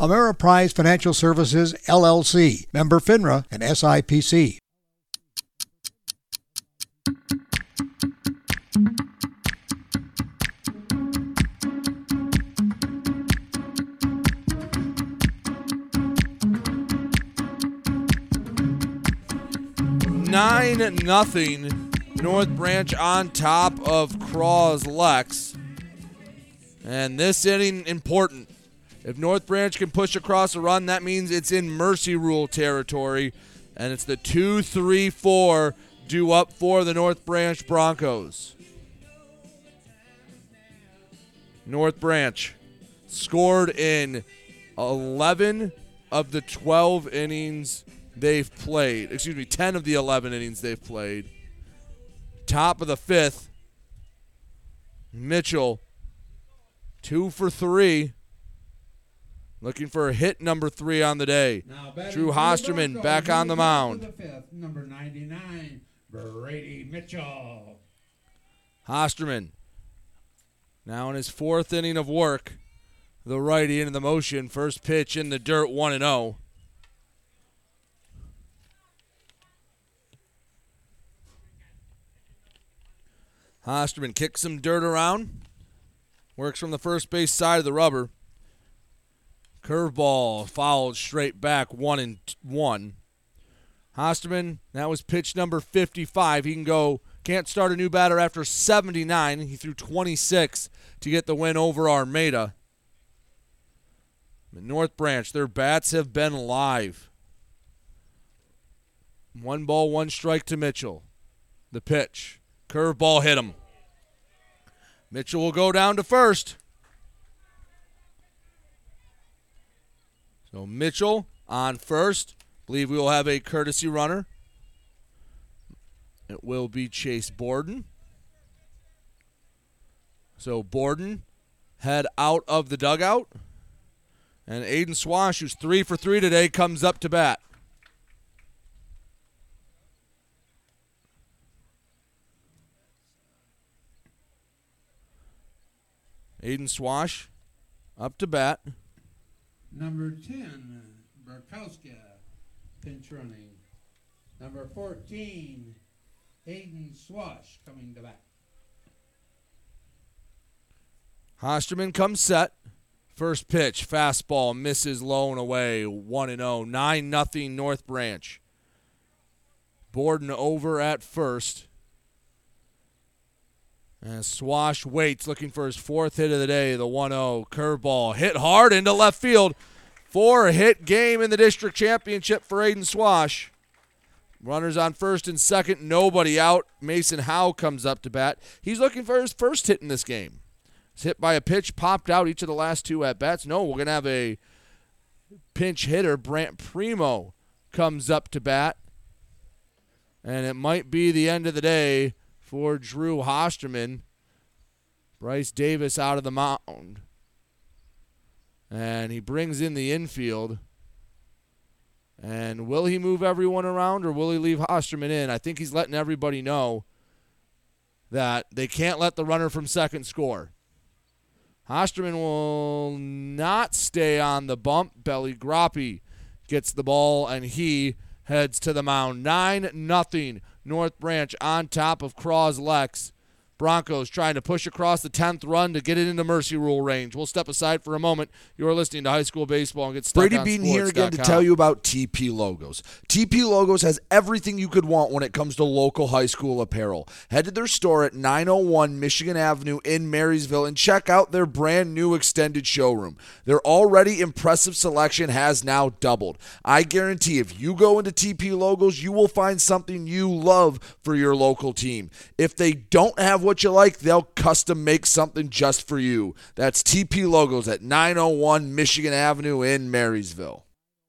[SPEAKER 14] Ameriprise Financial Services, LLC, member FINRA and SIPC.
[SPEAKER 2] Nine nothing North Branch on top of Cros-Lex. And this inning important. If North Branch can push across a run, that means it's in mercy rule territory. And it's the 2 3 4 due up for the North Branch Broncos. North Branch scored in 11 of the 12 innings they've played. Excuse me, 10 of the 11 innings they've played. Top of the fifth, Mitchell, two for three. Looking for a hit number three on the day. Drew Hosterman back on the mound.
[SPEAKER 6] The fifth, number 99, Brady Mitchell.
[SPEAKER 2] Hosterman now in his fourth inning of work. The righty into the motion. First pitch in the dirt, 1 and 0. Hosterman kicks some dirt around. Works from the first base side of the rubber. Curveball fouled straight back, one and one. Hosterman, that was pitch number 55. He can go, can't start a new batter after 79. He threw 26 to get the win over Armada. North Branch, their bats have been live. One ball, one strike to Mitchell. The pitch. Curveball hit him. Mitchell will go down to first. So Mitchell on first. Believe we will have a courtesy runner. It will be Chase Borden. So Borden head out of the dugout. And Aiden Swash, who's three for three today, comes up to bat. Aiden Swash up to bat.
[SPEAKER 6] Number 10, Barkowska, pinch running. Number 14, Aiden Swash coming to bat.
[SPEAKER 2] Hosterman comes set. First pitch, fastball, misses low and away, 1 0. 9 0 North Branch. Borden over at first. And Swash waits, looking for his fourth hit of the day, the 1 0 curveball. Hit hard into left field. Four hit game in the district championship for Aiden Swash. Runners on first and second, nobody out. Mason Howe comes up to bat. He's looking for his first hit in this game. He's hit by a pitch, popped out each of the last two at bats. No, we're going to have a pinch hitter. Brant Primo comes up to bat. And it might be the end of the day for Drew Hosterman. Bryce Davis out of the mound. And he brings in the infield. And will he move everyone around or will he leave Hosterman in? I think he's letting everybody know that they can't let the runner from second score. Hosterman will not stay on the bump. Belly Groppe gets the ball and he heads to the mound. 9 nothing. North Branch on top of Cros-Lex. Broncos trying to push across the 10th run to get it into mercy rule range. We'll step aside for a moment. You're listening to high school baseball and get stuck
[SPEAKER 15] Brady
[SPEAKER 2] on
[SPEAKER 15] Beaton here again to tell you about TP Logos. TP Logos has everything you could want when it comes to local high school apparel. Head to their store at 901 Michigan Avenue in Marysville and check out their brand new extended showroom. Their already impressive selection has now doubled. I guarantee if you go into TP Logos, you will find something you love for your local team. If they don't have what you like, they'll custom make something just for you. That's TP Logos at 901 Michigan Avenue in Marysville.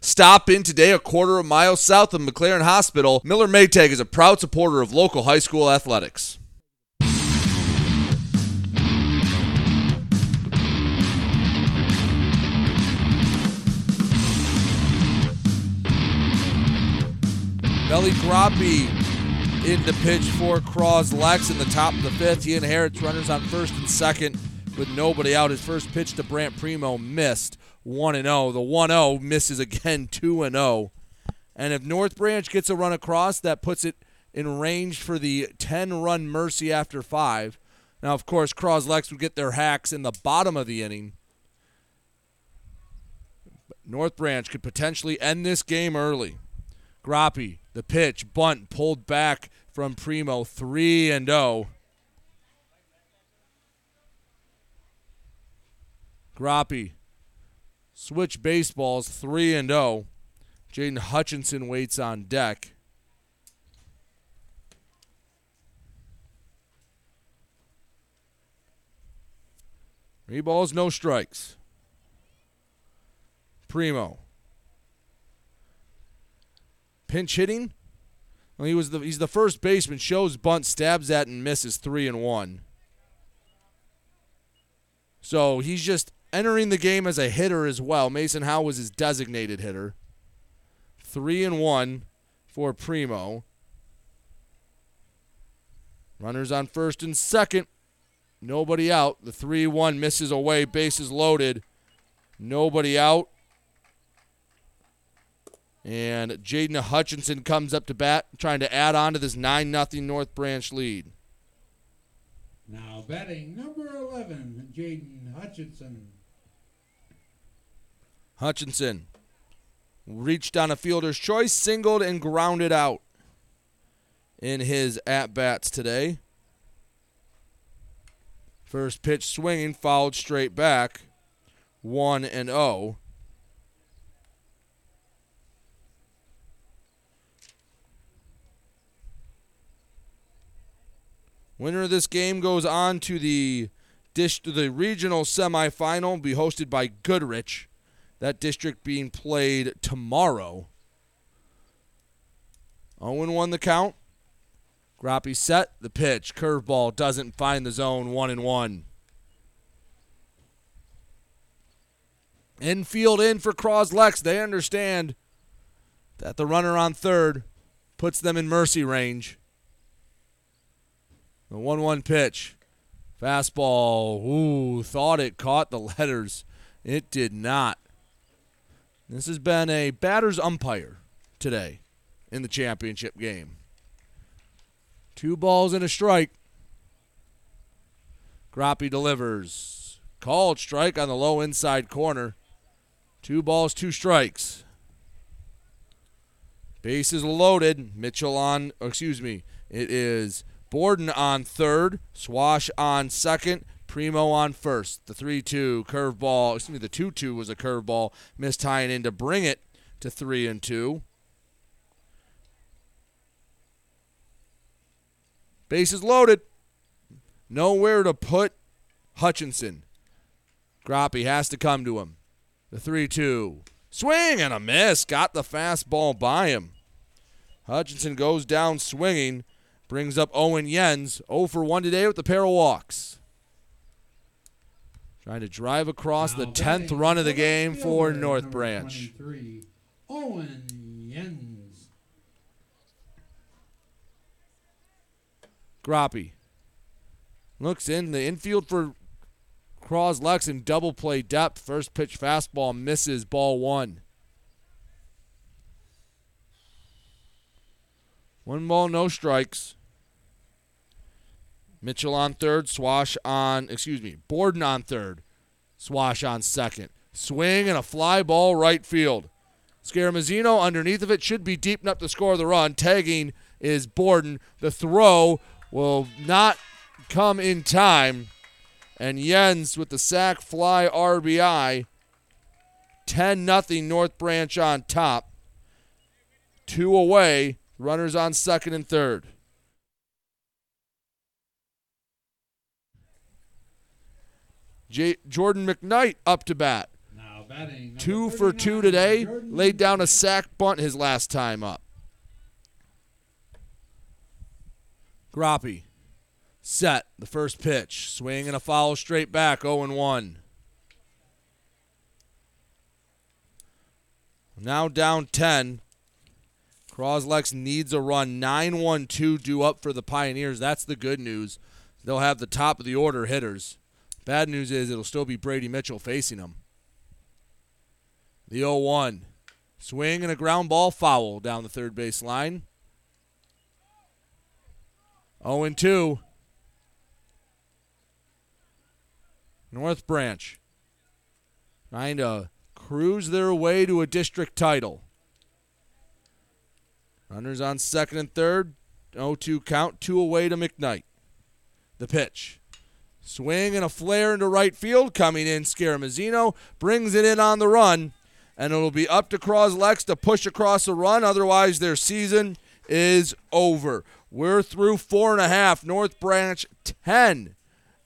[SPEAKER 2] Stop in today a quarter of a mile south of McLaren Hospital. Miller Maytag is a proud supporter of local high school athletics. Belly Groppe in the pitch for Cros-Lex in the top of the fifth. He inherits runners on first and second with nobody out. His first pitch to Brant Primo missed 1 and 0. The 1 0 misses again 2 and 0. And if North Branch gets a run across, that puts it in range for the 10 run mercy after 5. Now, of course, Cros-Lex would get their hacks in the bottom of the inning. But North Branch could potentially end this game early. Groppe, the pitch, bunt pulled back from Primo, 3 and 0. Groppe, switch baseballs, 3 and 0. Jaden Hutchinson waits on deck. Three balls, no strikes. Primo. Pinch hitting. Well, he was the he's the first baseman. Shows bunt, stabs at and misses three and one. So he's just entering the game as a hitter as well. Mason Howe was his designated hitter. Three and one for Primo. Runners on first and second. Nobody out. The 3 1 misses away. Bases loaded. Nobody out. And Jaden Hutchinson comes up to bat, trying to add on to this 9 0 North Branch lead.
[SPEAKER 6] Now batting number 11, Jaden Hutchinson.
[SPEAKER 2] Hutchinson reached on a fielder's choice, singled, and grounded out in his at bats today. First pitch swinging, fouled straight back. 1 and 0. Winner of this game goes on to the dish to the regional semifinal, be hosted by Goodrich. That district being played tomorrow. Oh Owen won the count. Groppe set the pitch. Curveball doesn't find the zone. One and one. Infield in for Cros-Lex. They understand that the runner on third puts them in mercy range. The 1 1 pitch. Fastball. Ooh, thought it caught the letters. It did not. This has been a batter's umpire today in the championship game. Two balls and a strike. Groppe delivers. Called strike on the low inside corner. Two balls, two strikes. Bases loaded. Mitchell on, excuse me, it is Borden on third, Swash on second, Primo on first. The 3 2 curveball, excuse me, the 2 2 was a curveball, missed tying in to bring it to 3 and 2. Bases loaded. Nowhere to put Hutchinson. Groppe has to come to him. The 3 2. Swing and a miss. Got the fastball by him. Hutchinson goes down swinging. Brings up Owen Jens. 0 for 1 today with the pair of walks. Trying to drive across the 10th run of the game for North Branch.
[SPEAKER 6] Owen Jens.
[SPEAKER 2] Groppe looks in the infield for Cros-Lex in double play depth. First pitch fastball misses ball one. One ball, no strikes. Mitchell on third, Swash on, excuse me, Borden on third, Swash on second. Swing and a fly ball right field. Scaramazino underneath of it should be deep enough to score the run. Tagging is Borden. The throw will not come in time. And Jens with the sac fly RBI. 10 0 North Branch on top. Two away. Runners on second and third. J- Jordan McKnight up to bat. Two for two today. Laid down a sac bunt his last time up. Groppe. Set. The first pitch. Swing and a foul straight back. 0 1. Now down 10. Cros-Lex needs a run. 9 1 2 due up for the Pioneers. That's the good news. They'll have the top of the order hitters. Bad news is it'll still be Brady Mitchell facing them. The 0 1. Swing and a ground ball foul down the third base line. 0 2. North Branch trying to cruise their way to a district title. Runners on second and third. 0 2 count. Two away to McKnight. The pitch. Swing and a flare into right field. Coming in, Scaramazino brings it in on the run. And it'll be up to Cros-Lex to push across the run. Otherwise, their season is over. We're through four and a half. North Branch 10.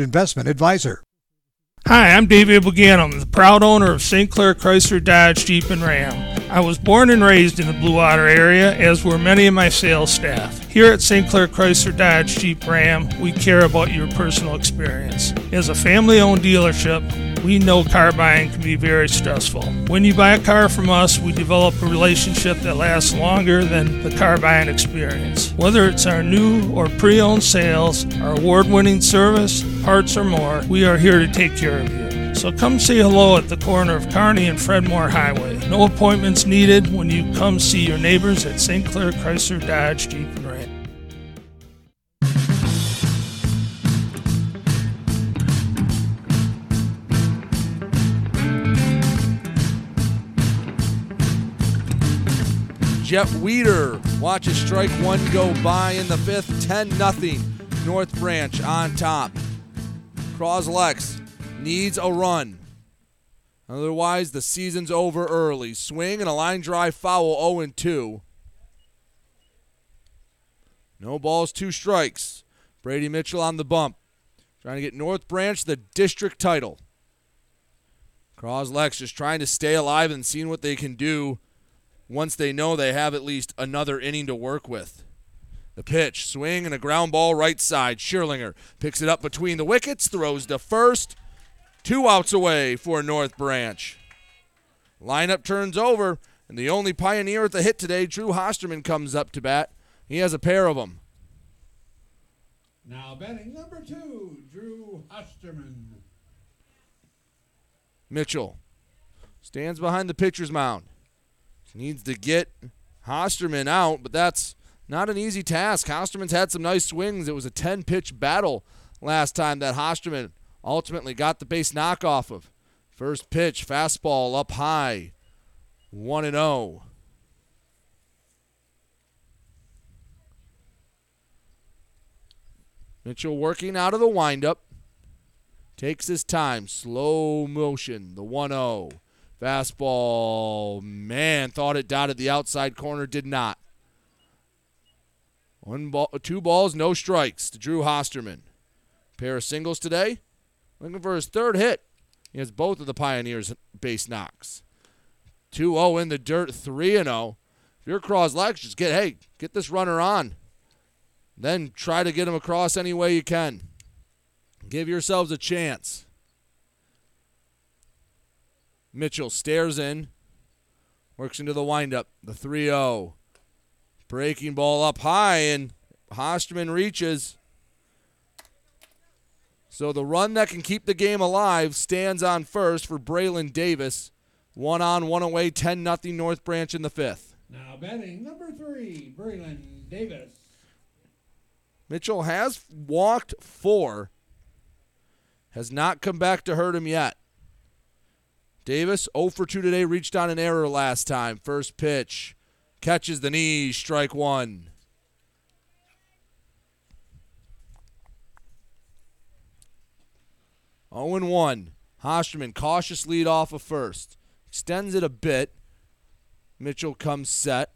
[SPEAKER 14] investment advisor.
[SPEAKER 16] Hi, I'm David Buganum, the proud owner of St. Clair Chrysler Dodge Jeep and Ram. I was born and raised in the Blue Water area, as were many of my sales staff. Here at St. Clair Chrysler Dodge Jeep Ram, we care about your personal experience. As a family owned dealership, we know car buying can be very stressful. When you buy a car from us, we develop a relationship that lasts longer than the car buying experience. Whether it's our new or pre owned sales, our award winning service, parts, or more, we are here to take care of you. So come say hello at the corner of Kearney and Fredmore Highway. No appointments needed when you come see your neighbors at St. Clair Chrysler Dodge Jeep and.
[SPEAKER 2] Jet Weeder watches strike one go by in the fifth, 10 0. North Branch on top. Cros-Lex needs a run. Otherwise, the season's over early. Swing and a line drive foul 0 2. No balls, two strikes. Brady Mitchell on the bump. Trying to get North Branch the district title. Cros-Lex just trying to stay alive and seeing what they can do once they know they have at least another inning to work with. The pitch, swing, and a ground ball right side. Schierlinger picks it up between the wickets, throws to first. Two outs away for North Branch. Lineup turns over, and the only pioneer at the hit today, Drew Hosterman, comes up to bat. He has a pair of them.
[SPEAKER 6] Now batting number two, Drew Hosterman.
[SPEAKER 2] Mitchell stands behind the pitcher's mound. Needs to get Hosterman out, but that's not an easy task. Hosterman's had some nice swings. It was a 10 pitch battle last time that Hosterman ultimately got the base knock off of. First pitch, fastball up high, 1 and 0. Mitchell working out of the windup. Takes his time, slow motion, the 1 0. Fastball, man, thought it dotted the outside corner, did not. One ball, two balls, no strikes to Drew Hosterman. Pair of singles today. Looking for his third hit. He has both of the Pioneers base knocks. 2-0 in the dirt, 3-0. If you're Cros-Lex, just get hey, get this runner on. Then try to get him across any way you can. Give yourselves a chance. Mitchell stares in, works into the windup. The 3 0. Breaking ball up high, and Hosterman reaches. So the run that can keep the game alive stands on first for Braylon Davis. One on, one away, 10 0 North Branch in the fifth.
[SPEAKER 6] Now batting number three, Braylon Davis.
[SPEAKER 2] Mitchell has walked four, has not come back to hurt him yet. Davis 0 for 2 today, reached on an error last time. First pitch, catches the knee, strike one. Oh and 1. Hosterman cautious lead off of first. Extends it a bit. Mitchell comes set.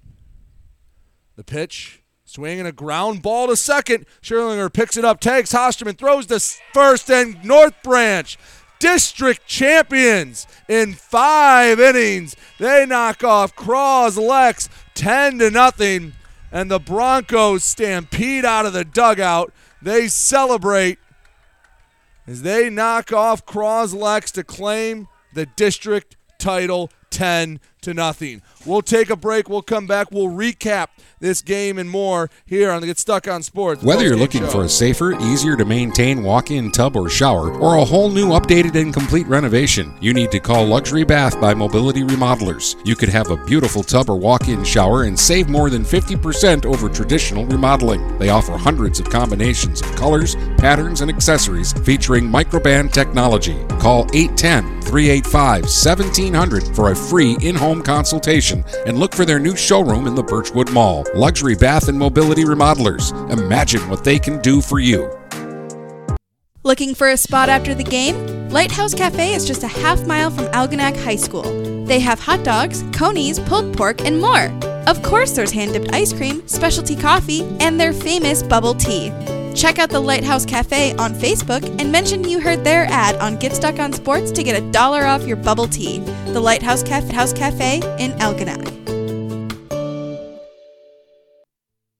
[SPEAKER 2] The pitch. Swinging a ground ball to second. Schierlinger picks it up, tags Hosterman, throws to first, and North Branch district champions in five innings. They knock off Cros-Lex 10 to nothing, and the Broncos stampede out of the dugout. They celebrate as they knock off Cros-Lex to claim the district title 10 to nothing. We'll take a break. We'll come back. We'll recap this game and more here on the Get Stuck on Sports.
[SPEAKER 4] Whether you're looking
[SPEAKER 2] show.
[SPEAKER 4] for a safer, easier to maintain walk in tub or shower, or a whole new updated and complete renovation, you need to call Luxury Bath by Mobility Remodelers. You could have a beautiful tub or walk in shower and save more than 50% over traditional remodeling. They offer hundreds of combinations of colors, patterns, and accessories featuring Microban technology. Call 810 385 1700 for a free in home consultation and look for their new showroom in the Birchwood Mall. Luxury Bath and Mobility Remodelers. Imagine what they can do for you.
[SPEAKER 17] Looking for a spot after the game? Lighthouse Cafe is just a half mile from Algonac High School. They have hot dogs, conies, pulled pork, and more. Of course, there's hand dipped ice cream, specialty coffee, and their famous bubble tea. Check out the Lighthouse Cafe on Facebook and mention you heard their ad on Get Stuck on Sports to get a dollar off your bubble tea. The Lighthouse Cafe, House Cafe in Algonac.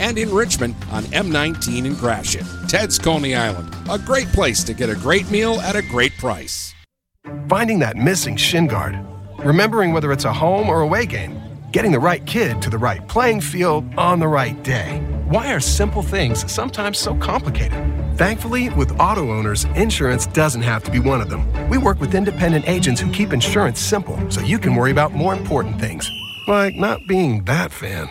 [SPEAKER 4] and in Richmond on M19 in Gratiot. Ted's Coney Island, a great place to get a great meal at a great price.
[SPEAKER 18] Finding that missing shin guard, remembering whether it's a home or away game, getting the right kid to the right playing field on the right day. Why are simple things sometimes so complicated? Thankfully, with auto owners, insurance doesn't have to be one of them. We work with independent agents who keep insurance simple so you can worry about more important things, like not being that fan.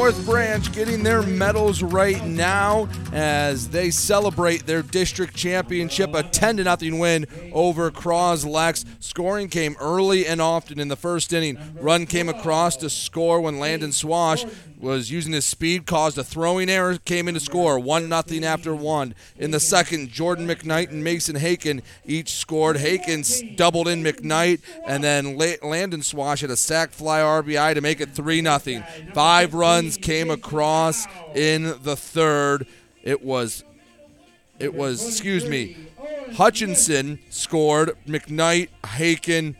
[SPEAKER 2] North Branch getting their medals right now as they celebrate their district championship, a 10 0 win over Cros-Lex. Scoring came early and often in the first inning. Run came across to score when Landon Swash was using his speed, caused a throwing error, came in to score 1 0 after 1. In the second, Jordan McKnight and Mason Haken each scored. Haken doubled in McKnight, and then Landon Swash had a sac fly RBI to make it 3 0. Five runs came across in the third. It was, it was, excuse me, Hutchinson scored. McKnight, Haken,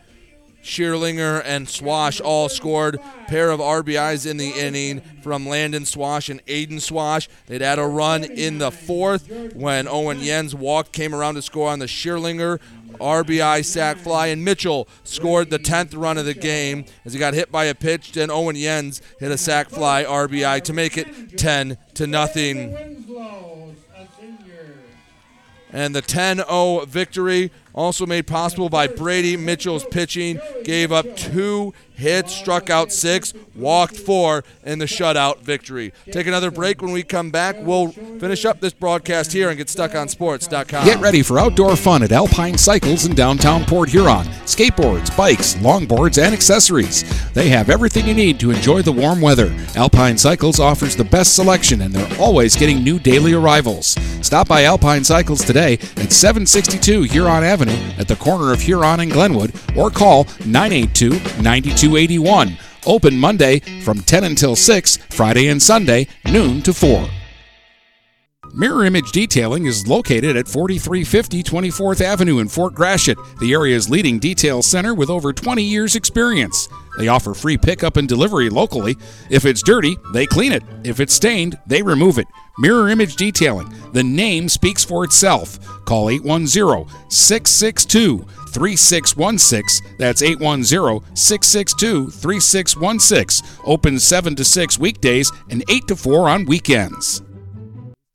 [SPEAKER 2] Schierlinger and Swash all scored. Pair of RBIs in the inning from Landon Swash and Aiden Swash. They'd had a run in the fourth when Owen Jens walked, came around to score on the Schierlinger RBI sac fly, and Mitchell scored the 10th run of the game as he got hit by a pitch. Then Owen Jens hit a sac fly RBI to make it 10 to nothing. And the 10 0 victory also made possible by Brady Mitchell's pitching. Gave up two hits, struck out six, walked four in the shutout victory. Take another break. When we come back, we'll finish up this broadcast here and get stuck on sports.com.
[SPEAKER 4] Get ready for outdoor fun at Alpine Cycles in downtown Port Huron. Skateboards, bikes, longboards, and accessories. They have everything you need to enjoy the warm weather. Alpine Cycles offers the best selection and they're always getting new daily arrivals. Stop by Alpine Cycles today at 762 Huron Avenue at the corner of Huron and Glenwood or call 982 9281. Open Monday from 10 until 6, Friday and Sunday, noon to 4. Mirror Image Detailing is located at 4350 24th Avenue in Fort Gratiot, the area's leading detail center with over 20 years' experience. They offer free pickup and delivery locally. If it's dirty, they clean it. If it's stained, they remove it. Mirror Image Detailing. The name speaks for itself. Call 810 662 3616. That's 810 662 3616. Open 7 to 6 weekdays and 8 to 4 on weekends.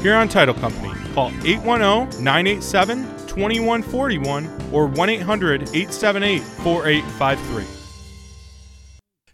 [SPEAKER 5] Huron Title Company. Call 810 987 2141 or 1 800 878 4853.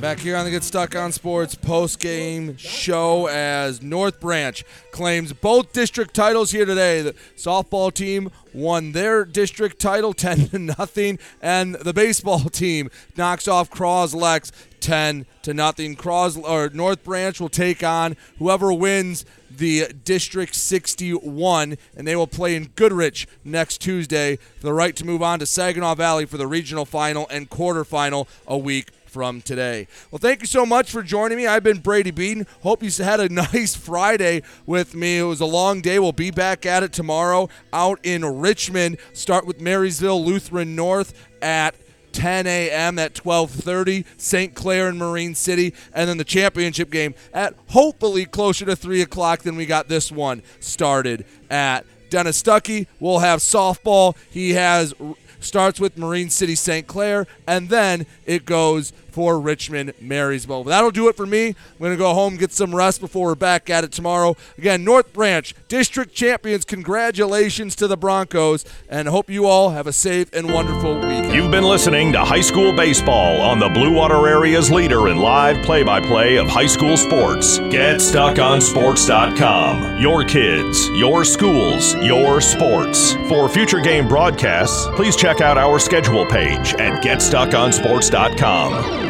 [SPEAKER 2] Back here on the Get Stuck on Sports post game show as North Branch claims both district titles here today. The softball team won their district title 10 to nothing, and the baseball team knocks off Cros-Lex 10 to nothing. Cros or North Branch will take on whoever wins the District 61, and they will play in Goodrich next Tuesday for the right to move on to Saginaw Valley for the regional final and quarterfinal a week from today. Well, thank you so much for joining me. I've been Brady Beaton. Hope you had a nice Friday with me. It was a long day. We'll be back at it tomorrow out in Richmond. Start with Marysville Lutheran North at 10 a.m. at 12:30, St. Clair and Marine City, and then the championship game at hopefully closer to 3 o'clock than we got this one started at. Dennis Stuckey will have softball. He has starts with Marine City St. Clair, and then it goes for Richmond Marysville. But that'll do it for me. I'm going to go home, get some rest before we're back at it tomorrow. Again, North Branch, district champions. Congratulations to the Broncos, and hope you all have a safe and wonderful weekend.
[SPEAKER 1] You've been listening to High School Baseball on the Blue Water Area's leader in live play by play of high school sports. GetStuckOnSports.com. Your kids, your schools, your sports. For future game broadcasts, please check out our schedule page at GetStuckOnSports.com.